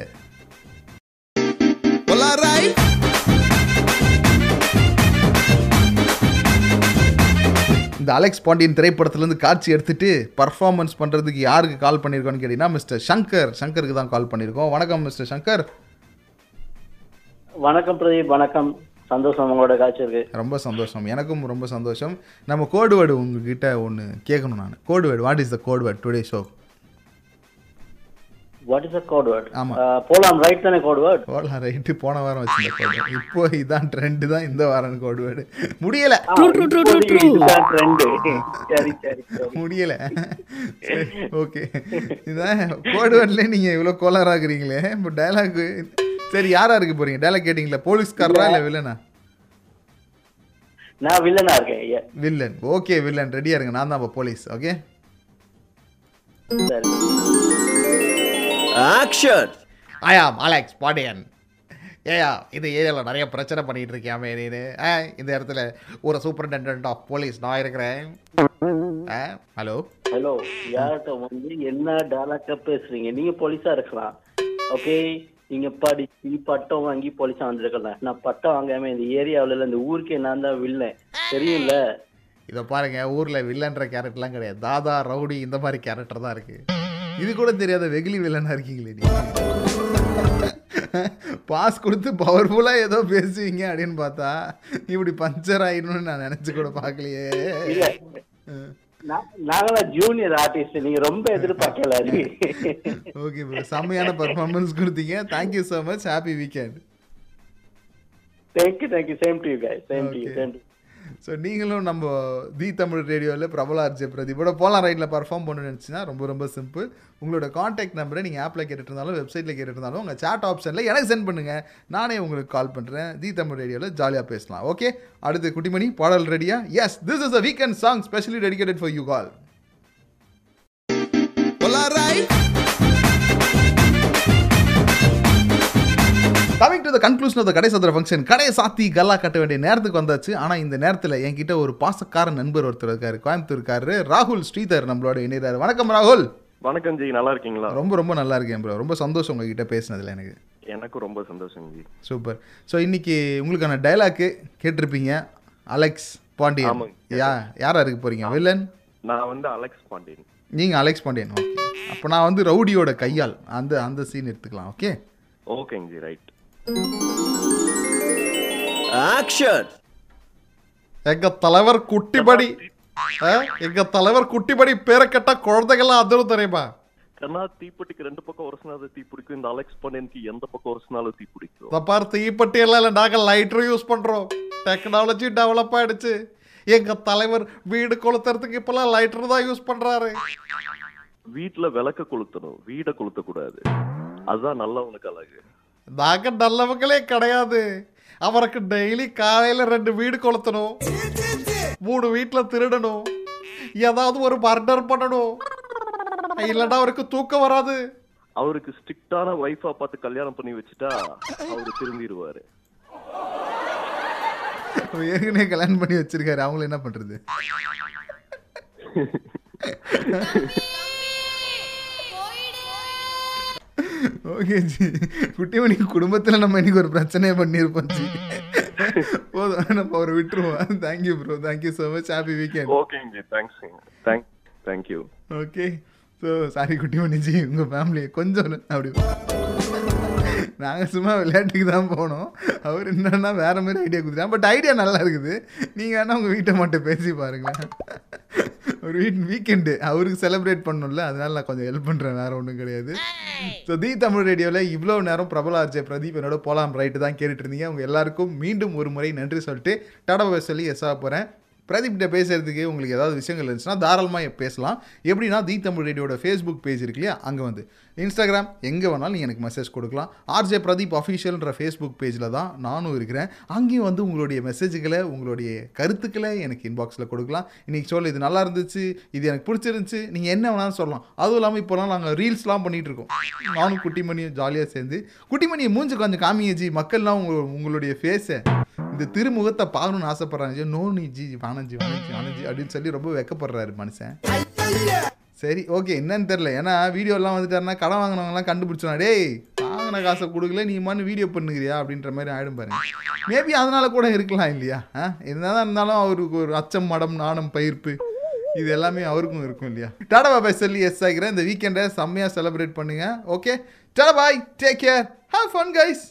இந்த அலெக்ஸ் பாண்டியன் திரைப்படத்துலேருந்து காட்சி எடுத்துட்டு பர்ஃபார்மன்ஸ் பண்ணுறதுக்கு யாருக்கு கால் பண்ணியிருக்கோன்னு கேட்டிங்கன்னா மிஸ்டர் சங்கர். சங்கருக்கு தான் கால் பண்ணியிருக்கோம். வணக்கம் மிஸ்டர் சங்கர். வணக்கம் பிரதீப் வணக்கம். சந்தோஷம் உங்களோட காட்சி இருக்கு. ரொம்ப சந்தோஷம். எனக்கும் ரொம்ப சந்தோஷம். நம்ம கோடு வேர்டு உங்ககிட்ட ஒன்று கேட்கணும் நான். Code word what is the code word today show what is a code word ஆமா. போலாம் ரைட் தானே கோட் வேர்ட் போலாம் ரைட்டு போன வாரம் வச்சிருந்த கோடு இப்போ இதான் ட்ரெண்டு தான் இந்த வாரம் கோடு வேர்டு முடியல. ட்ரெண்ட் சரி சரி முடியல. ஓகே இதான் கோடு வேர்ட்லேயே நீங்கள் இவ்வளோ கோளாறாகிறீங்களே இப்போ டைலாக் சரி யாரா இருக்க போறீங்க? டைலாக் கேட்டிங்களா? போலீஸ்காரரா இல்லை. வில்லனா நான் வில்லனா இருக்கேன் வில்லன் ஓகே வில்லன் ரெடியா இருங்க. நான் தான் இப்போ போலீஸ் ஓகே சரி. ஆக்ஷன் ஐயா அலெக்ஸ் பாண்டியன் ஏயா இந்த ஏரியாவில் நிறைய பிரச்சனை பண்ணிட்டு இருக்கியாமே நீனு. ஆ இந்த இடத்துல ஒரு சூப்பரிண்டென்டென்ட் ஆஃப் போலீஸ் நான் இருக்கிறேன். ஆ ஹலோ ஹலோ யார்கிட்ட வந்து என்ன டைலாக்டா பேசுறீங்க? நீங்க போலீஸா இருக்கலாம். ஓகே நீங்க படிச்சு பட்டம் வாங்கி போலீஸா வந்திருக்கலாம் நான் பட்டம் வாங்காம இந்த ஏரியாவுல இந்த ஊருக்கே நான் தான் வில்லன். தெரியும்ல? இதை பாருங்க ஊரில் வில்லன்ற கேரக்டர்லாம் கிடையாது. தாதா ரவுடி இந்த மாதிரி கேரக்டர் தான் இருக்கு. இது கூட தெரியாத வெகுலி வில்லனா இருக்கீங்களே நீ பாஸ் கொடுத்து பவர்ஃபுல்லாக ஏதோ பேசுவீங்க அப்படின்னு பார்த்தா இப்படி பஞ்சர் ஆயிடணும்னு நான் நினச்சி கூட பார்க்கலையே. நாங்களாம் ஜூனியர் ஆர்டிஸ்ட் நீங்க ரொம்ப எதிர்பார்க்கல ஓகே ப்ரோ செம்மையான பர்ஃபார்மன்ஸ் கொடுத்தீங்க. Thank you so much happy weekend thank you thank you same to you guys. Same to you Okay. Same to so நீங்களும் நம்ம தி தமிழ் ரேடியோவில் பிரபல அர்ஜய் பிரதீபோட போலாம் ரைட்டில் பர்ஃபார்ம் பண்ணணும்னு நினச்சின்னா ரொம்ப ரொம்ப சிம்பிள் உங்களோட காண்டாக்ட் நம்பரை நீங்கள் ஆப்பில் கேட்டுட்டு இருந்தாலும் வெப்சைட்டில் கேட்டுட்டு இருந்தாலும் உங்கள் chat ஆப்ஷனில் எனக்கு சென்ட் பண்ணுங்கள் நானே உங்களுக்கு கால் பண்ணுறேன் தி தமிழ் ரேடியோவில் ஜாலியாக பேசலாம். ஓகே அடுத்து குட்டிமணி பாடல் ரெடியா yes this is a weekend song specially dedicated for you call coming to the conclusion of the கடை சதுர ஃபங்க்ஷன் கடையை சாத்தி கல்லா கட்ட வேண்டிய நேரத்துக்கு வந்தாச்சு. ஆனால் இந்த நேரத்தில் என்கிட்ட ஒரு பாசக்கார நண்பர் ஒருத்தர் இருக்காரு கோயம்புத்தூர் இருக்காரு. ராகுல் ஸ்ரீதர் நம்மளோட இணைகிறாரு வணக்கம் ராகுல். வணக்கம் ஜி நல்லா இருக்கீங்களா? ரொம்ப ரொம்ப நல்லா இருக்கேன் ப்ரோ ரொம்ப சந்தோஷம் உங்ககிட்ட பேசினதுல எனக்கு. எனக்கும் ரொம்ப சந்தோஷம் ஜி. சூப்பர். ஸோ இன்னைக்கு உங்களுக்கான டைலாக்கு கேட்டிருப்பீங்க அலெக்ஸ் பாண்டியன். யா யாரா இருக்க போறீங்க? வில்லன்? நான் வந்து அலெக்ஸ் பாண்டியன் நீங்கள் அலெக்ஸ் பாண்டியன் ஓகே அப்போ நான் வந்து ரவுடியோட கையால் அந்த அந்த சீன் எடுத்துக்கலாம் ஓகே ஓகேங்க ஜி ரைட் எங்க தலைவர் குட்டிபடி? எங்க தலைவர் குட்டிபடி பேரை கேட்டா குழந்தைகள்லாம் அதிரும் தெரியுமா? கண்ணா தீப்பெட்டிக்கு ரெண்டு பக்கம் உரசினாலும் தீ பிடிக்கும் இந்த அலெக்ஸ் பாண்டியனுக்கு எந்த பக்கம் உரசினாலும் தீ பிடிக்கும் இந்த பாரு தீப்பெட்டி எல்லாம் இல்லை நாங்கள் லைட்டர் யூஸ் பண்றோம். டெக்னாலஜி டெவலப் ஆயிடுச்சு. எங்க தலைவர் வீடு கொளுத்துறதுக்கு இப்பெல்லாம் லைட்டர் தான் யூஸ் பண்றாரு. வீட்டுல விளக்க கொளுத்தணும். வீடை கொளுத்த கூடாது அதுதான் நல்லவனுக்கு அழகு. நாங்க நல்லவங்களே கிடையாது அவருக்கு டெய்லி காலையில ரெண்டு வீடு கொளுத்தணும் மூணு வீட்டுல திருடணும் ஏதாவது ஒரு மர்டர் பண்ணணும் இல்லைன்னா அவருக்கு தூக்கம் வராது அவருக்கு ஸ்ட்ரிக்டான ஒய்ஃபா பார்த்து கல்யாணம் பண்ணி வச்சுட்டா அவரு திரும்பிடுவாரு ஏற்கனவே கல்யாணம் பண்ணி வச்சிருக்காரு அவங்கள என்ன பண்றது ஓகே ஜி. குட்டிமணி குடும்பத்துல நம்ம இன்னைக்கு ஒரு பிரச்சனையை பண்ணியிருப்போம் ஜி. போதும். நம்ம அவரை விட்டுருவோம். Thank you bro thank you so much happy weekend ஓகேங்க G thanks thank thank you okay so sorry Kuttimani ji. உங்கள் ஃபேமிலி கொஞ்சம் அப்படி. நாங்கள் சும்மா விளையாட்டுக்கு தான் போனோம். அவர் என்னன்னா வேற மாதிரி ஐடியா கொடுத்துட்டாங்க பட் ஐடியா நல்லா இருக்குது. நீங்கள் வேணா உங்கள் வீட்டை மட்டும் பேசி பாருங்களேன். ஒரு வீட் வீக்கெண்டு அவருக்கு செலிப்ரேட் பண்ணணும்ல அதனால நான் கொஞ்சம் ஹெல்ப் பண்ணுறேன் வேற ஒன்றும் கிடையாது. ஸோ தி தமிழ் ரேடியோவில் இவ்வளோ நேரம் பிரபல ஆர்ஜே பிரதீப் என்னோட போலாம் ரைட்டு தான் கேட்டுட்டு இருந்தீங்க. உங்கள் எல்லாருக்கும் மீண்டும் ஒரு முறை நன்றி சொல்லிட்டு டடவை சொல்லி எஸ் ஆக போகிறேன் பிரதீப்கிட்ட பேசுகிறதுக்கு உங்களுக்கு ஏதாவது விஷயங்கள் இருந்துச்சுன்னா தாராளமாக பேசலாம். எப்படின்னா தி தமிழ் ரேடியோட ஃபேஸ்புக் பேஜ் இருக்கு இல்லையா? அங்கே வந்து. இன்ஸ்டாகிராம் எங்கே வேணாலும் நீங்கள் எனக்கு மெசேஜ் கொடுக்கலாம். ஆர்ஜே பிரதீப் அஃபீஷியல்ன்ற ஃபேஸ்புக் பேஜில் தான் நானும் இருக்கிறேன். அங்கேயும் வந்து உங்களுடைய மெசேஜுகளை உங்களுடைய கருத்துக்களை எனக்கு இன்பாக்ஸில் கொடுக்கலாம். இன்றைக்கி சொல்ல இது நல்லா இருந்துச்சு இது எனக்கு பிடிச்சிருந்துச்சு நீங்கள் என்ன வேணாலும் சொல்லலாம். அதுவும் இல்லாமல் இப்போலாம் நாங்கள் ரீல்ஸ்லாம் பண்ணிகிட்டு இருக்கோம். நானும் குட்டிமணியும் ஜாலியாக சேர்ந்து குட்டிமணியை மூஞ்சி கொஞ்சம் காமிங்க மக்கள்லாம் உங்கள் உங்களுடைய ஃபேஸை இந்த திருமுகத்தை பார்க்கணும்னு ஆசைப்படுறாங்க. நோ நீ ஜி வானஞ்சி வானஞ்சி வானஞ்சி அப்படின்னு சொல்லி ரொம்ப வெக்கப்படுறாரு மனுஷன். சரி ஓகே என்னன்னு தெரில ஏன்னா வீடியோலாம் வந்துட்டாருன்னா கடன் வாங்கினவங்கலாம் கண்டுபிடிச்சோம் டேய் வாங்கின காசை கொடுக்கல நீ மாதிரி வீடியோ பண்ணுகிறியா அப்படின்ற மாதிரி ஆயிடும் பாருங்க. மேபி அதனால கூட இருக்கலாம் இல்லையா? ஆ என்னதான் இருந்தாலும் அவருக்கு ஒரு அச்சம் மடம் நாணம் பயிர்ப்பு இது எல்லாமே அவருக்கும் இருக்கும் இல்லையா? டாடா பாபாய் சொல்லி எஸ் ஆகிறேன் இந்த வீக்கெண்டை செம்மையாக செலிப்ரேட் பண்ணுங்க. Okay tata bye take care have fun guys